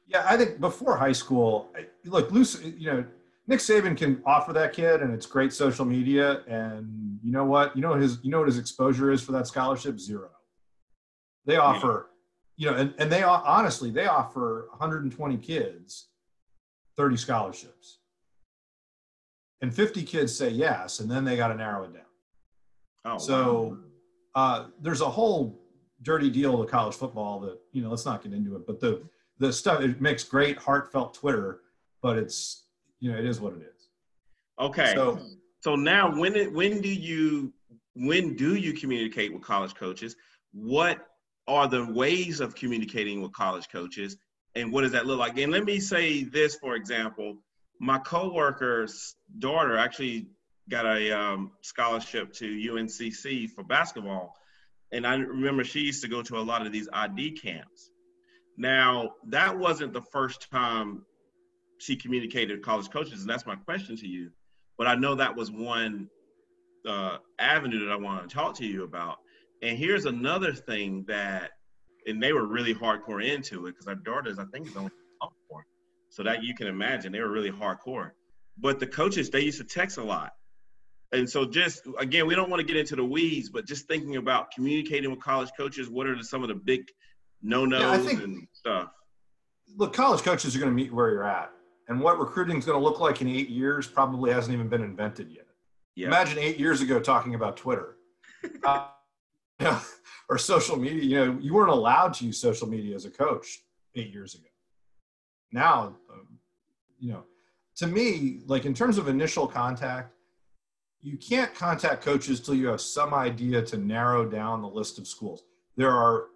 Yeah, I think before high school, look, loose. You know, Nick Saban can offer that kid, and it's great social media. And you know what? You know what his you know what his exposure is for that scholarship? Zero. They offer, yeah. you know, and, and they honestly they offer 120 kids 30 scholarships, and 50 kids say yes, and then they got to narrow it down. Oh, so wow. uh, there's a whole dirty deal with college football that you know. Let's not get into it, but the the stuff it makes great heartfelt Twitter, but it's you know it is what it is. Okay. So so now when it, when do you when do you communicate with college coaches? What are the ways of communicating with college coaches and what does that look like? And let me say this for example, my coworker's daughter actually got a um, scholarship to UNCC for basketball. And I remember she used to go to a lot of these ID camps. Now, that wasn't the first time she communicated with college coaches, and that's my question to you. But I know that was one uh, avenue that I want to talk to you about. And here's another thing that, and they were really hardcore into it because our daughters, I think, is only four, so that you can imagine they were really hardcore. But the coaches, they used to text a lot. And so, just again, we don't want to get into the weeds, but just thinking about communicating with college coaches, what are the, some of the big no nos yeah, and stuff. Look, college coaches are going to meet where you're at, and what recruiting is going to look like in eight years probably hasn't even been invented yet. Yeah. Imagine eight years ago talking about Twitter. uh, or social media. You know, you weren't allowed to use social media as a coach eight years ago. Now, um, you know, to me, like in terms of initial contact, you can't contact coaches till you have some idea to narrow down the list of schools. There are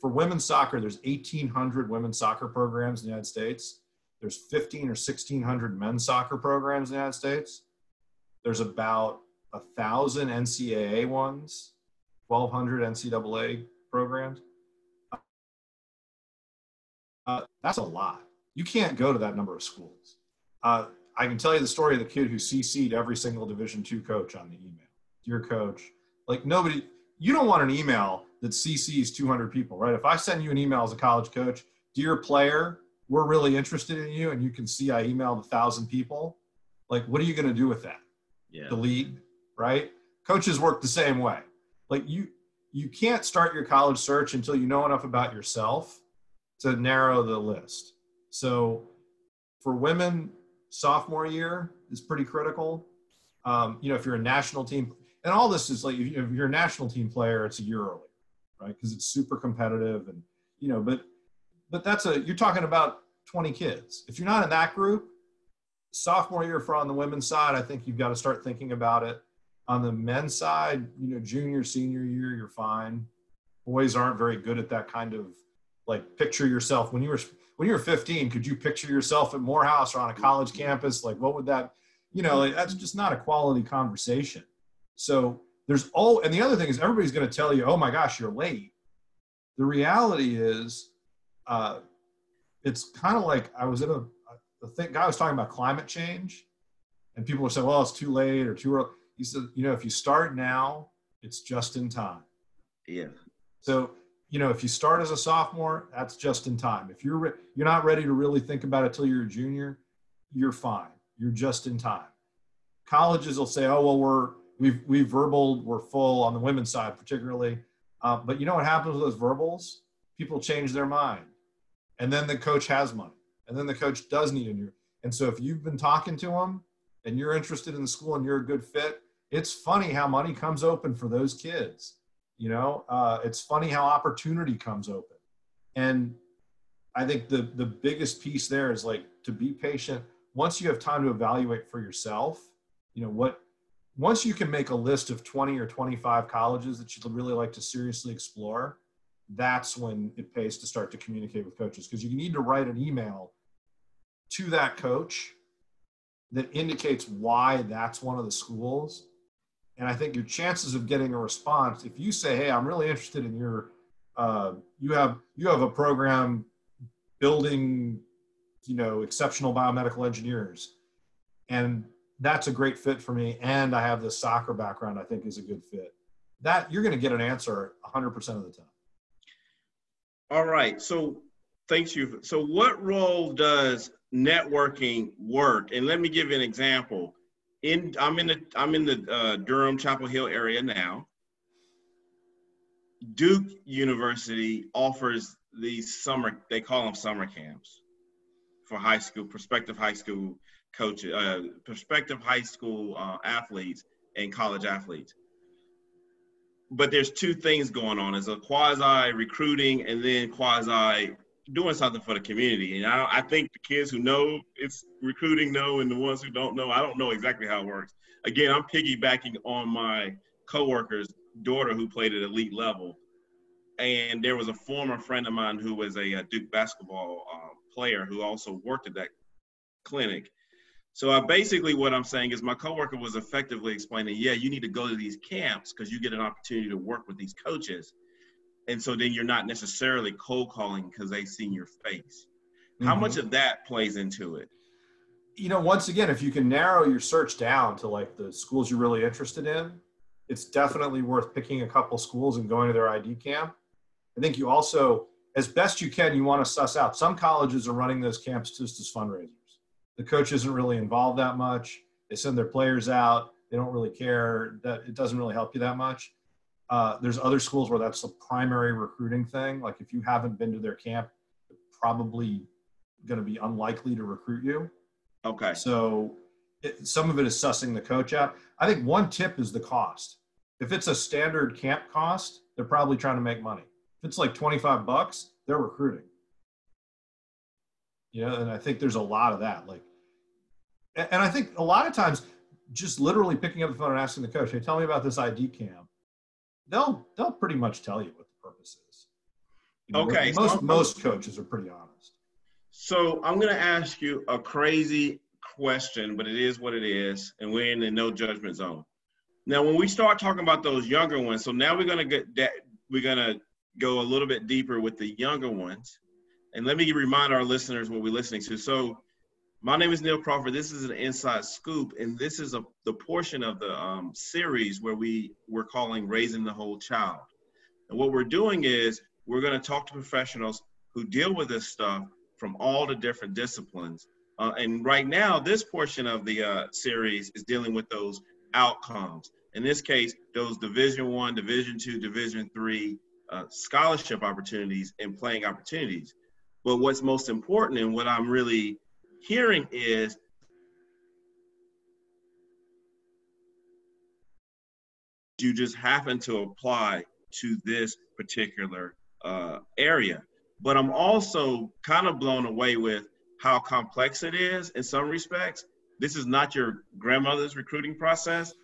for women's soccer, there's 1,800 women's soccer programs in the United States. There's 15 or 1,600 men's soccer programs in the United States. There's about a thousand NCAA ones, 1,200 NCAA programs. Uh, that's a lot. You can't go to that number of schools. Uh, I can tell you the story of the kid who CC'd every single Division two coach on the email. Dear coach, like nobody, you don't want an email that CCs 200 people, right? If I send you an email as a college coach, dear player, we're really interested in you, and you can see I emailed a thousand people. Like, what are you going to do with that? Yeah. Delete, right? Coaches work the same way. Like you, you can't start your college search until you know enough about yourself to narrow the list. So, for women, sophomore year is pretty critical. Um, you know, if you're a national team, and all this is like if you're a national team player, it's a year early right? Because it's super competitive and you know, but but that's a you're talking about 20 kids. If you're not in that group, sophomore year for on the women's side, I think you've got to start thinking about it. On the men's side, you know, junior, senior year, you're fine. Boys aren't very good at that kind of like picture yourself when you were when you were 15. Could you picture yourself at Morehouse or on a college campus? Like, what would that, you know, like, that's just not a quality conversation. So there's all and the other thing is everybody's going to tell you oh my gosh you're late the reality is uh, it's kind of like i was in a the thing guy was talking about climate change and people were saying well it's too late or too early he said you know if you start now it's just in time yeah so you know if you start as a sophomore that's just in time. If you're re- you're not ready to really think about it till you're a junior you're fine. You're just in time. Colleges will say oh well we're we've we've verbal we're full on the women's side particularly. Uh, but you know what happens with those verbals? People change their mind. And then the coach has money. And then the coach does need a new and so if you've been talking to them and you're interested in the school and you're a good fit it's funny how money comes open for those kids you know uh, it's funny how opportunity comes open and i think the the biggest piece there is like to be patient once you have time to evaluate for yourself you know what once you can make a list of 20 or 25 colleges that you'd really like to seriously explore, that's when it pays to start to communicate with coaches because you need to write an email to that coach that indicates why that's one of the schools. And I think your chances of getting a response, if you say, "Hey, I'm really interested in your," uh, you have you have a program building, you know, exceptional biomedical engineers, and that's a great fit for me, and I have this soccer background, I think is a good fit. That you're going to get an answer 100% of the time. All right. So thanks you. So what role does networking work? And let me give you an example. In I'm in the I'm in the uh, Durham Chapel Hill area now. Duke University offers these summer they call them summer camps for high school prospective high school coaches, uh, prospective high school uh, athletes and college athletes but there's two things going on. There's a quasi recruiting and then quasi doing something for the community. And I, I think the kids who know it's recruiting know, and the ones who don't know, I don't know exactly how it works. Again, I'm piggybacking on my coworker's daughter who played at elite level. And there was a former friend of mine who was a, a Duke basketball uh, player who also worked at that clinic. So I basically what I'm saying is my coworker was effectively explaining, yeah, you need to go to these camps because you get an opportunity to work with these coaches. And so then you're not necessarily cold calling because they've seen your face. How mm-hmm. much of that plays into it? You know, once again, if you can narrow your search down to like the schools you're really interested in, it's definitely worth picking a couple schools and going to their ID camp. I think you also, as best you can, you want to suss out. Some colleges are running those camps just as fundraisers the coach isn't really involved that much. They send their players out. They don't really care. That it doesn't really help you that much. Uh, there's other schools where that's the primary recruiting thing. Like if you haven't been to their camp, probably going to be unlikely to recruit you. Okay. So it, some of it is sussing the coach out. I think one tip is the cost. If it's a standard camp cost, they're probably trying to make money. If it's like 25 bucks, they're recruiting. You know, and I think there's a lot of that. Like and I think a lot of times, just literally picking up the phone and asking the coach, "Hey, tell me about this ID cam," they'll they'll pretty much tell you what the purpose is. You know, okay, most so most coaches are pretty honest. So I'm going to ask you a crazy question, but it is what it is, and we're in the no judgment zone. Now, when we start talking about those younger ones, so now we're going to get that we're going to go a little bit deeper with the younger ones, and let me remind our listeners what we're listening to. So my name is Neil Crawford. This is an inside scoop, and this is a, the portion of the um, series where we we're calling "Raising the Whole Child." And what we're doing is we're going to talk to professionals who deal with this stuff from all the different disciplines. Uh, and right now, this portion of the uh, series is dealing with those outcomes. In this case, those Division One, Division Two, Division Three uh, scholarship opportunities and playing opportunities. But what's most important, and what I'm really hearing is you just happen to apply to this particular uh, area. But I'm also kind of blown away with how complex it is in some respects. This is not your grandmother's recruiting process.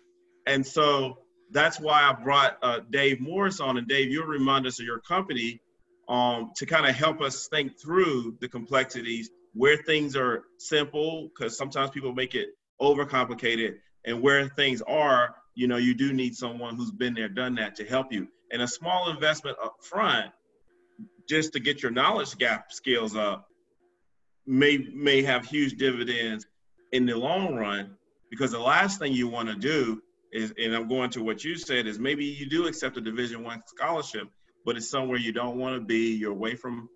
And so that's why I brought uh, Dave Morris on. And Dave, you'll remind us of your company um, to kind of help us think through the complexities where things are simple, because sometimes people make it overcomplicated, and where things are, you know, you do need someone who's been there, done that to help you. And a small investment up front, just to get your knowledge gap skills up, may may have huge dividends in the long run. Because the last thing you want to do is, and I'm going to what you said, is maybe you do accept a Division One scholarship, but it's somewhere you don't want to be. You're away from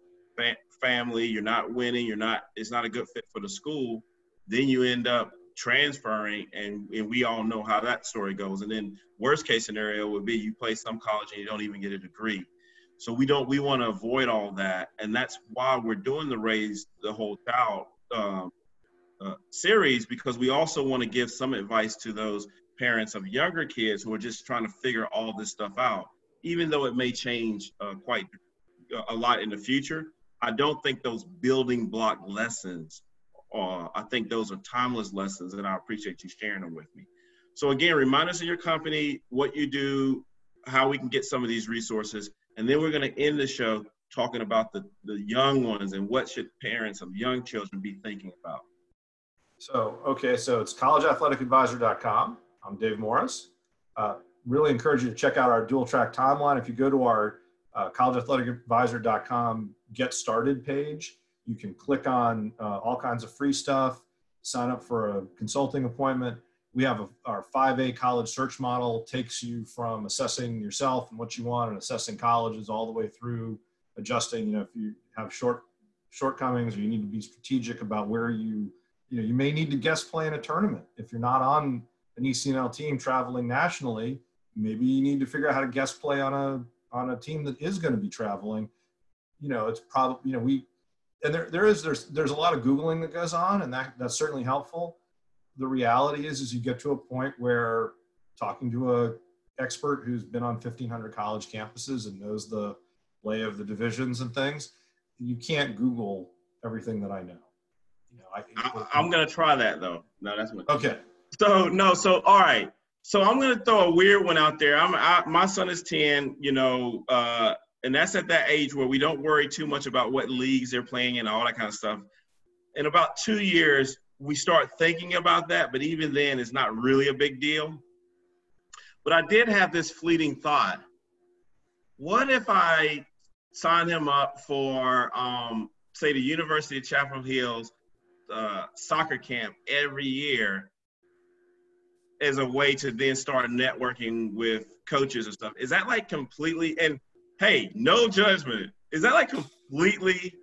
family, you're not winning, you're not, it's not a good fit for the school, then you end up transferring and, and we all know how that story goes. And then worst case scenario would be you play some college and you don't even get a degree. So we don't, we want to avoid all that. And that's why we're doing the raise the whole child um, uh, series because we also want to give some advice to those parents of younger kids who are just trying to figure all this stuff out, even though it may change uh, quite a lot in the future. I don't think those building block lessons are, I think those are timeless lessons, and I appreciate you sharing them with me. So, again, remind us of your company, what you do, how we can get some of these resources, and then we're going to end the show talking about the, the young ones and what should parents of young children be thinking about. So, okay, so it's collegeathleticadvisor.com. I'm Dave Morris. Uh, really encourage you to check out our dual track timeline. If you go to our uh, collegeathleticadvisor.com get started page. You can click on uh, all kinds of free stuff, sign up for a consulting appointment. we have a, our 5A college search model takes you from assessing yourself and what you want and assessing colleges all the way through adjusting, you know, if you have short shortcomings or you need to be strategic about where you, you know, you may need to guest play in a tournament. If you're not on an ECNL team traveling nationally, maybe you need to figure out how to guest play on a on a team that is going to be traveling. You know, it's probably, you know, we and there, there is there's there's a lot of googling that goes on and that that's certainly helpful. The reality is is you get to a point where talking to a expert who's been on 1500 college campuses and knows the lay of the divisions and things you can't google everything that i know. You know I, am gonna try that though. No that's what okay. So no so all right. So i'm gonna throw a weird one out there. I'm I, my son is 10 you know uh and that's at that age where we don't worry too much about what leagues they're playing and all that kind of stuff. In about two years, we start thinking about that, but even then, it's not really a big deal. But I did have this fleeting thought. What if I sign him up for, um, say, the University of Chapel Hill's uh, soccer camp every year as a way to then start networking with coaches and stuff? Is that like completely, and hey, no judgment. Is that like completely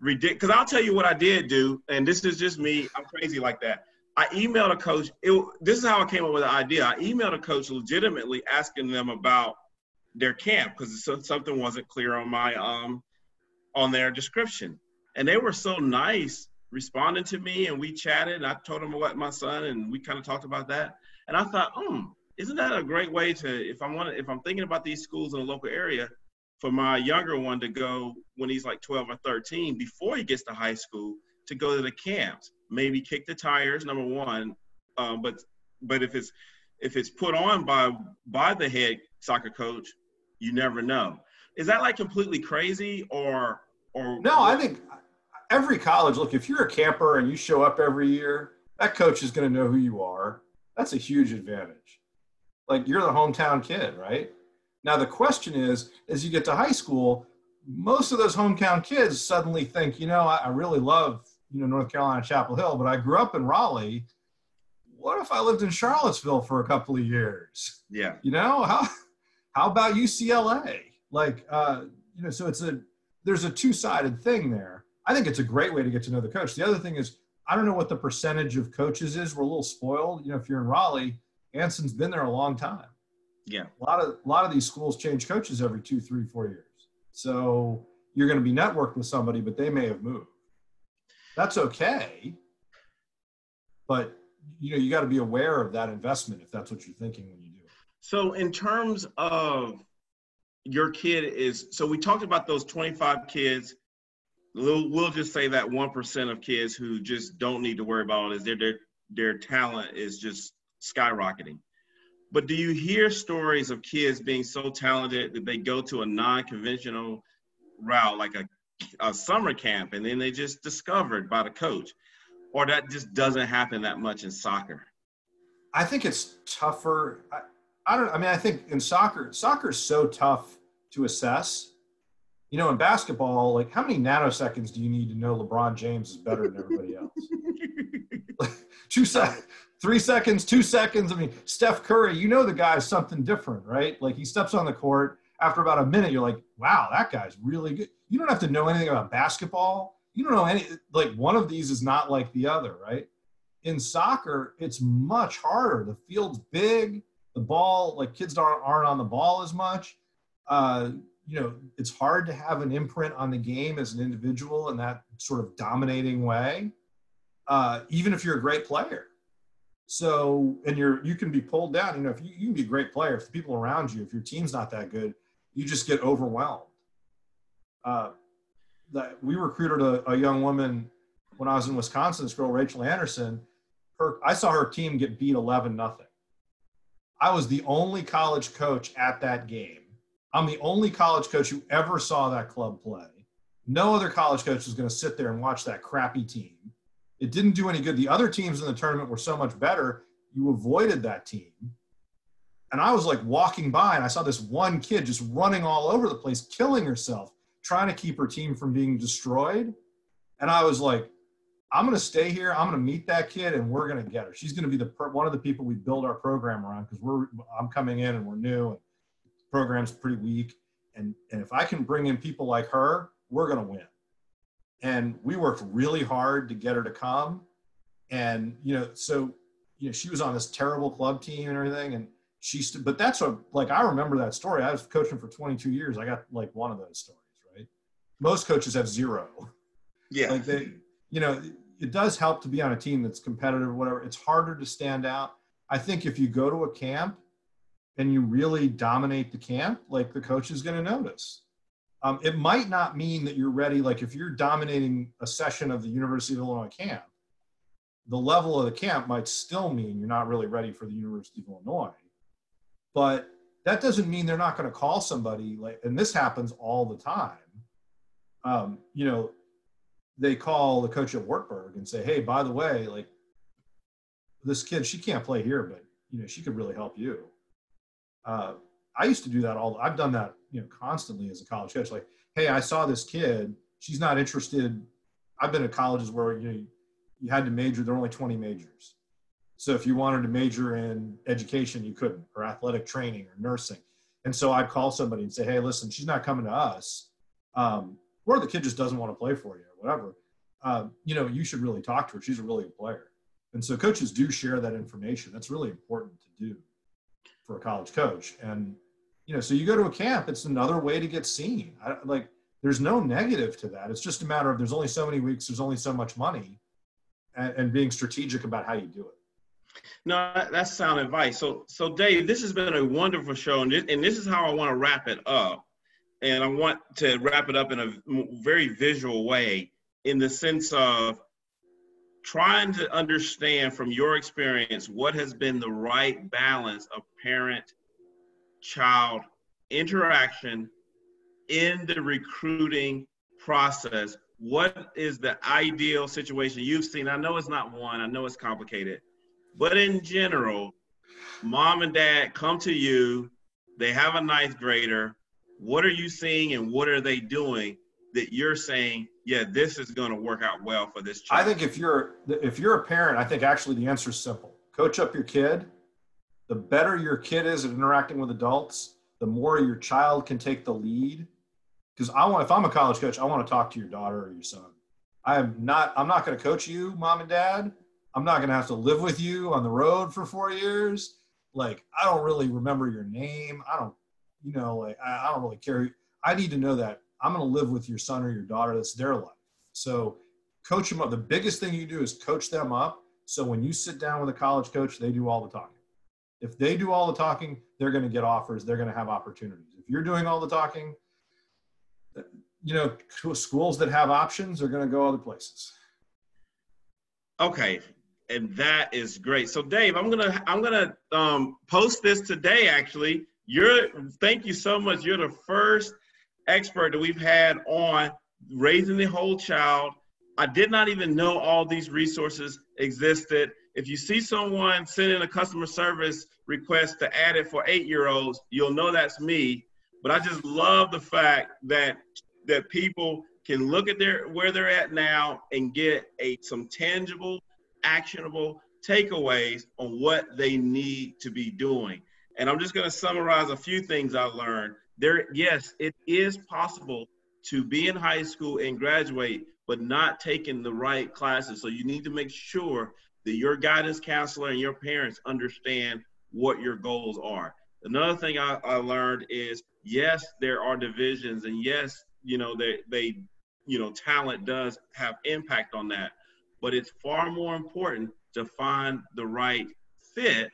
ridiculous? Because I'll tell you what I did do, and this is just me. I'm crazy like that. I emailed a coach. It, this is how I came up with the idea. I emailed a coach legitimately asking them about their camp because something wasn't clear on my um on their description, and they were so nice responding to me, and we chatted. And I told them about my son, and we kind of talked about that. And I thought, hmm, isn't that a great way to if I want if I'm thinking about these schools in the local area, for my younger one to go when he's like 12 or 13 before he gets to high school to go to the camps maybe kick the tires number one um, but but if it's if it's put on by by the head soccer coach you never know. Is that like completely crazy or or no i think every college look if you're a camper and you show up every year that coach is going to know who you are. That's a huge advantage. Like you're the hometown kid right now the question is, as you get to high school, most of those hometown kids suddenly think, you know, I, I really love you know North Carolina Chapel Hill, but I grew up in Raleigh. What if I lived in Charlottesville for a couple of years? Yeah. You know how how about UCLA? Like uh, you know, so it's a there's a two sided thing there. I think it's a great way to get to know the coach. The other thing is I don't know what the percentage of coaches is. We're a little spoiled. You know, if you're in Raleigh, Anson's been there a long time. Yeah. A lot of a lot of these schools change coaches every two, three, four years. So you're going to be networked with somebody, but they may have moved. That's okay. But you know, you got to be aware of that investment if that's what you're thinking when you do it. So in terms of your kid is so we talked about those 25 kids we'll, we'll just say that 1% of kids who just don't need to worry about it is their, their their talent is just skyrocketing but do you hear stories of kids being so talented that they go to a non-conventional route, like a, a summer camp, and then they just discovered by the coach, or that just doesn't happen that much in soccer? I think it's tougher. I, I don't. I mean, I think in soccer, soccer is so tough to assess. You know, in basketball, like how many nanoseconds do you need to know LeBron James is better than everybody else? two seconds three seconds, two seconds. I mean, Steph Curry, you know the guy's something different, right? Like he steps on the court after about a minute, you're like, wow, that guy's really good. You don't have to know anything about basketball. You don't know any like one of these is not like the other, right? In soccer, it's much harder. The field's big. The ball, like kids aren't, aren't on the ball as much. Uh, you know, it's hard to have an imprint on the game as an individual in that sort of dominating way, uh, even if you're a great player. So, and you're you can be pulled down. You know, if you, you can be a great player, if the people around you, if your team's not that good, you just get overwhelmed. Uh, that we recruited a, a young woman when I was in Wisconsin. This girl, Rachel Anderson. Her, I saw her team get beat eleven nothing. I was the only college coach at that game. I'm the only college coach who ever saw that club play. No other college coach was going to sit there and watch that crappy team it didn't do any good. The other teams in the tournament were so much better. You avoided that team. And I was like walking by and I saw this one kid just running all over the place, killing herself, trying to keep her team from being destroyed. And I was like, I'm going to stay here. I'm going to meet that kid, and we're going to get her. She's going to be the one of the people we build our program around because we're I'm coming in and we're new, and program's pretty weak. And and if I can bring in people like her, we're going to win. And we worked really hard to get her to come, and you know, so you know, she was on this terrible club team and everything, and she. St- but that's what like I remember that story. I was coaching for 22 years. I got like one of those stories, right? Most coaches have zero. Yeah. Like they you know, it does help to be on a team that's competitive or whatever. It's harder to stand out. I think if you go to a camp and you really dominate the camp, like the coach is going to notice. Um, it might not mean that you're ready. Like if you're dominating a session of the University of Illinois camp, the level of the camp might still mean you're not really ready for the University of Illinois. But that doesn't mean they're not going to call somebody like, and this happens all the time. Um, you know, they call the coach at Wartburg and say, "Hey, by the way, like this kid, she can't play here, but you know she could really help you." Uh, I used to do that all. I've done that, you know, constantly as a college coach. Like, hey, I saw this kid. She's not interested. I've been at colleges where you know you had to major. There are only 20 majors. So if you wanted to major in education, you couldn't, or athletic training, or nursing. And so I'd call somebody and say, "Hey, listen, she's not coming to us, um, or the kid just doesn't want to play for you or whatever, um, you know, you should really talk to her. She's a really good player. And so coaches do share that information. That's really important to do for a college coach. And, you know, so you go to a camp, it's another way to get seen. I, like, there's no negative to that. It's just a matter of there's only so many weeks, there's only so much money, and, and being strategic about how you do it. No, that's sound advice. So, so Dave, this has been a wonderful show, and this, and this is how I want to wrap it up and I want to wrap it up in a very visual way in the sense of trying to understand from your experience what has been the right balance of parent child interaction in the recruiting process. What is the ideal situation? You've seen i know it's not one i know it's complicated but in general mom and dad come to you they have a ninth grader. What are you seeing and what are they doing that you're saying yeah this is going to work out well for this child. i think if you're if you're a parent i think actually the answer is simple. Coach up your kid. The better your kid is at interacting with adults the more your child can take the lead. Because i want if i'm a college coach i want to talk to your daughter or your son. I am not i'm not going to coach you mom and dad. I'm not going to have to live with you on the road for four years. Like i don't really remember your name. I don't you know, like I, I don't really care. I need to know that I'm going to live with your son or your daughter. That's their life. So coach them up. The biggest thing you do is coach them up. So when you sit down with a college coach, they do all the talking. If they do all the talking, they're going to get offers. They're going to have opportunities. If you're doing all the talking, you know, schools that have options are going to go other places. Okay, and that is great. So, Dave, I'm gonna I'm gonna um, post this today actually you're thank you so much. You're the first expert that we've had on raising the whole child. I did not even know all these resources existed. If you see someone sending a customer service request to add it for eight-year-olds, you'll know that's me. But I just love the fact that that people can look at their where they're at now and get a some tangible, actionable takeaways on what they need to be doing. And I'm just going to summarize a few things I learned. There, yes, it is possible to be in high school and graduate, but not taking the right classes. So you need to make sure that your guidance counselor and your parents understand what your goals are. Another thing I, I learned is yes, there are divisions, and yes, you know they they you know talent does have impact on that, but it's far more important to find the right fit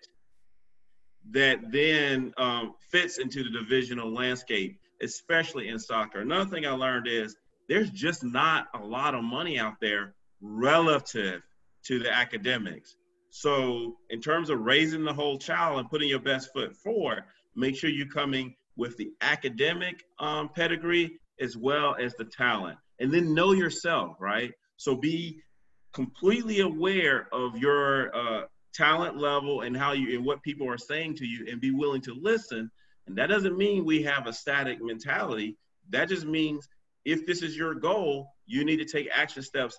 that then um, fits into the divisional landscape, especially in soccer. Another thing I learned is there's just not a lot of money out there relative to the academics. So, in terms of raising the whole child and putting your best foot forward, make sure you're coming with the academic um, pedigree as well as the talent. And then know yourself, right? So, be completely aware of your uh, talent level and how you and what people are saying to you and be willing to listen. And that doesn't mean we have a static mentality. That just means if this is your goal, you need to take action steps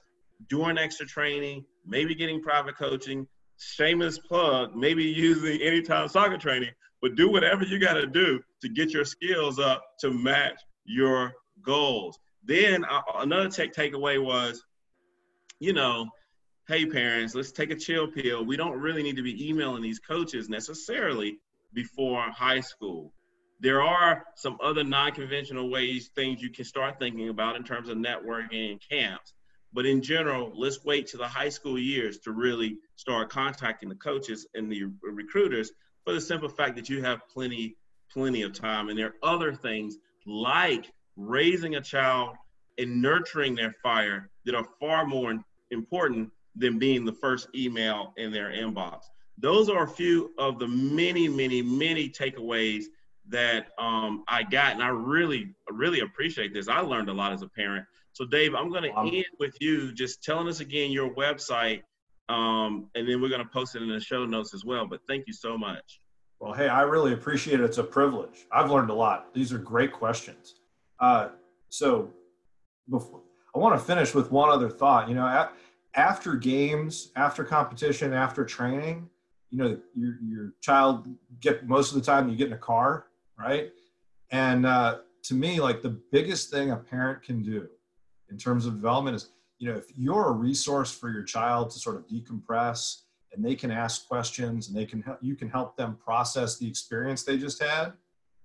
doing extra training, maybe getting private coaching, shameless plug, maybe using anytime soccer training, but do whatever you got to do to get your skills up to match your goals. Then uh, another tech takeaway was, you know, hey parents, let's take a chill pill. We don't really need to be emailing these coaches necessarily before high school. There are some other non-conventional ways, things you can start thinking about in terms of networking and camps. But in general, let's wait to the high school years to really start contacting the coaches and the recruiters for the simple fact that you have plenty, plenty of time. And there are other things like raising a child and nurturing their fire that are far more important than being the first email in their inbox. Those are a few of the many, many, many takeaways that um, I got, and I really, really appreciate this. I learned a lot as a parent. So, Dave, I'm going to um, end with you just telling us again your website, um, and then we're going to post it in the show notes as well. But thank you so much. Well, hey, I really appreciate it. It's a privilege. I've learned a lot. These are great questions. Uh, so, before I want to finish with one other thought. You know, after games, after competition, after training, you know, your your child get most of the time you get in a car, right? And uh, to me, like the biggest thing a parent can do in terms of development is, you know, if you're a resource for your child to sort of decompress and they can ask questions and they can help, you can help them process the experience they just had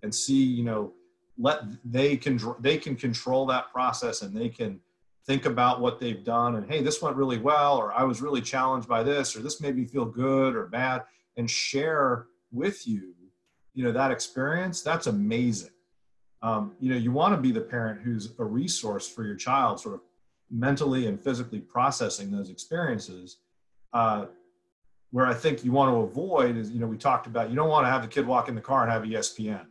and see, you know, let they can they can control that process and they can think about what they've done and hey this went really well or i was really challenged by this or this made me feel good or bad and share with you you know that experience that's amazing um, you know you want to be the parent who's a resource for your child sort of mentally and physically processing those experiences uh, where i think you want to avoid is you know we talked about you don't want to have the kid walk in the car and have espn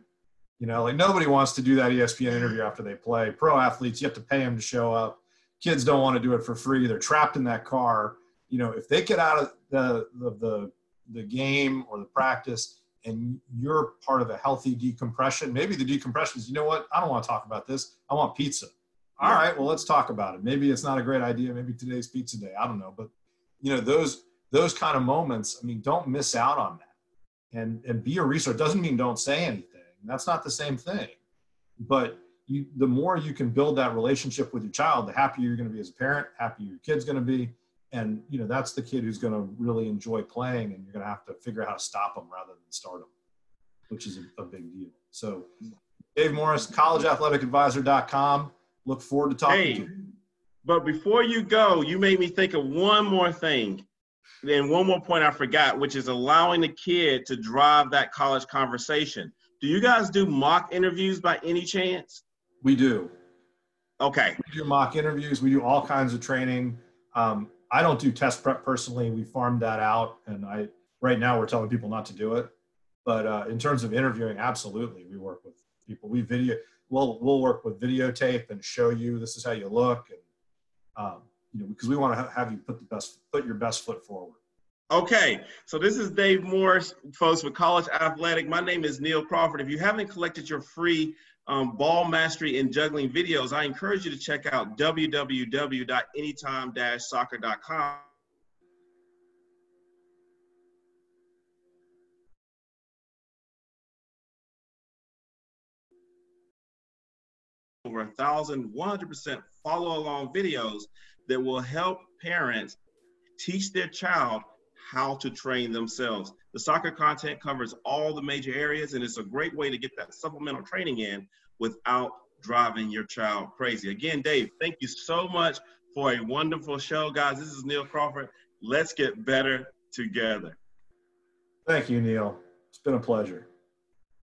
you know, like nobody wants to do that ESPN interview after they play. Pro athletes, you have to pay them to show up. Kids don't want to do it for free. They're trapped in that car. You know, if they get out of the the the, the game or the practice and you're part of a healthy decompression, maybe the decompression is, you know what, I don't want to talk about this. I want pizza. All right, well, let's talk about it. Maybe it's not a great idea. Maybe today's pizza day. I don't know. But you know, those those kind of moments, I mean, don't miss out on that. And and be a resource. Doesn't mean don't say anything that's not the same thing. But you, the more you can build that relationship with your child, the happier you're going to be as a parent, happier your kid's going to be. And, you know, that's the kid who's going to really enjoy playing and you're going to have to figure out how to stop them rather than start them, which is a, a big deal. So Dave Morris, collegeathleticadvisor.com. Look forward to talking hey, to you. But before you go, you made me think of one more thing. Then one more point I forgot, which is allowing the kid to drive that college conversation. Do you guys do mock interviews by any chance? We do. Okay. We do mock interviews. We do all kinds of training. Um, I don't do test prep personally. We farmed that out, and I right now we're telling people not to do it. But uh, in terms of interviewing, absolutely, we work with people. We video. We'll we'll work with videotape and show you this is how you look, and um, you know because we want to have you put the best put your best foot forward. Okay, so this is Dave Morris, folks, with College Athletic. My name is Neil Crawford. If you haven't collected your free um, ball mastery and juggling videos, I encourage you to check out www.anytime-soccer.com. Over a thousand, 100% follow along videos that will help parents teach their child how to train themselves. The soccer content covers all the major areas, and it's a great way to get that supplemental training in without driving your child crazy. Again, Dave, thank you so much for a wonderful show, guys. This is Neil Crawford. Let's get better together. Thank you, Neil. It's been a pleasure.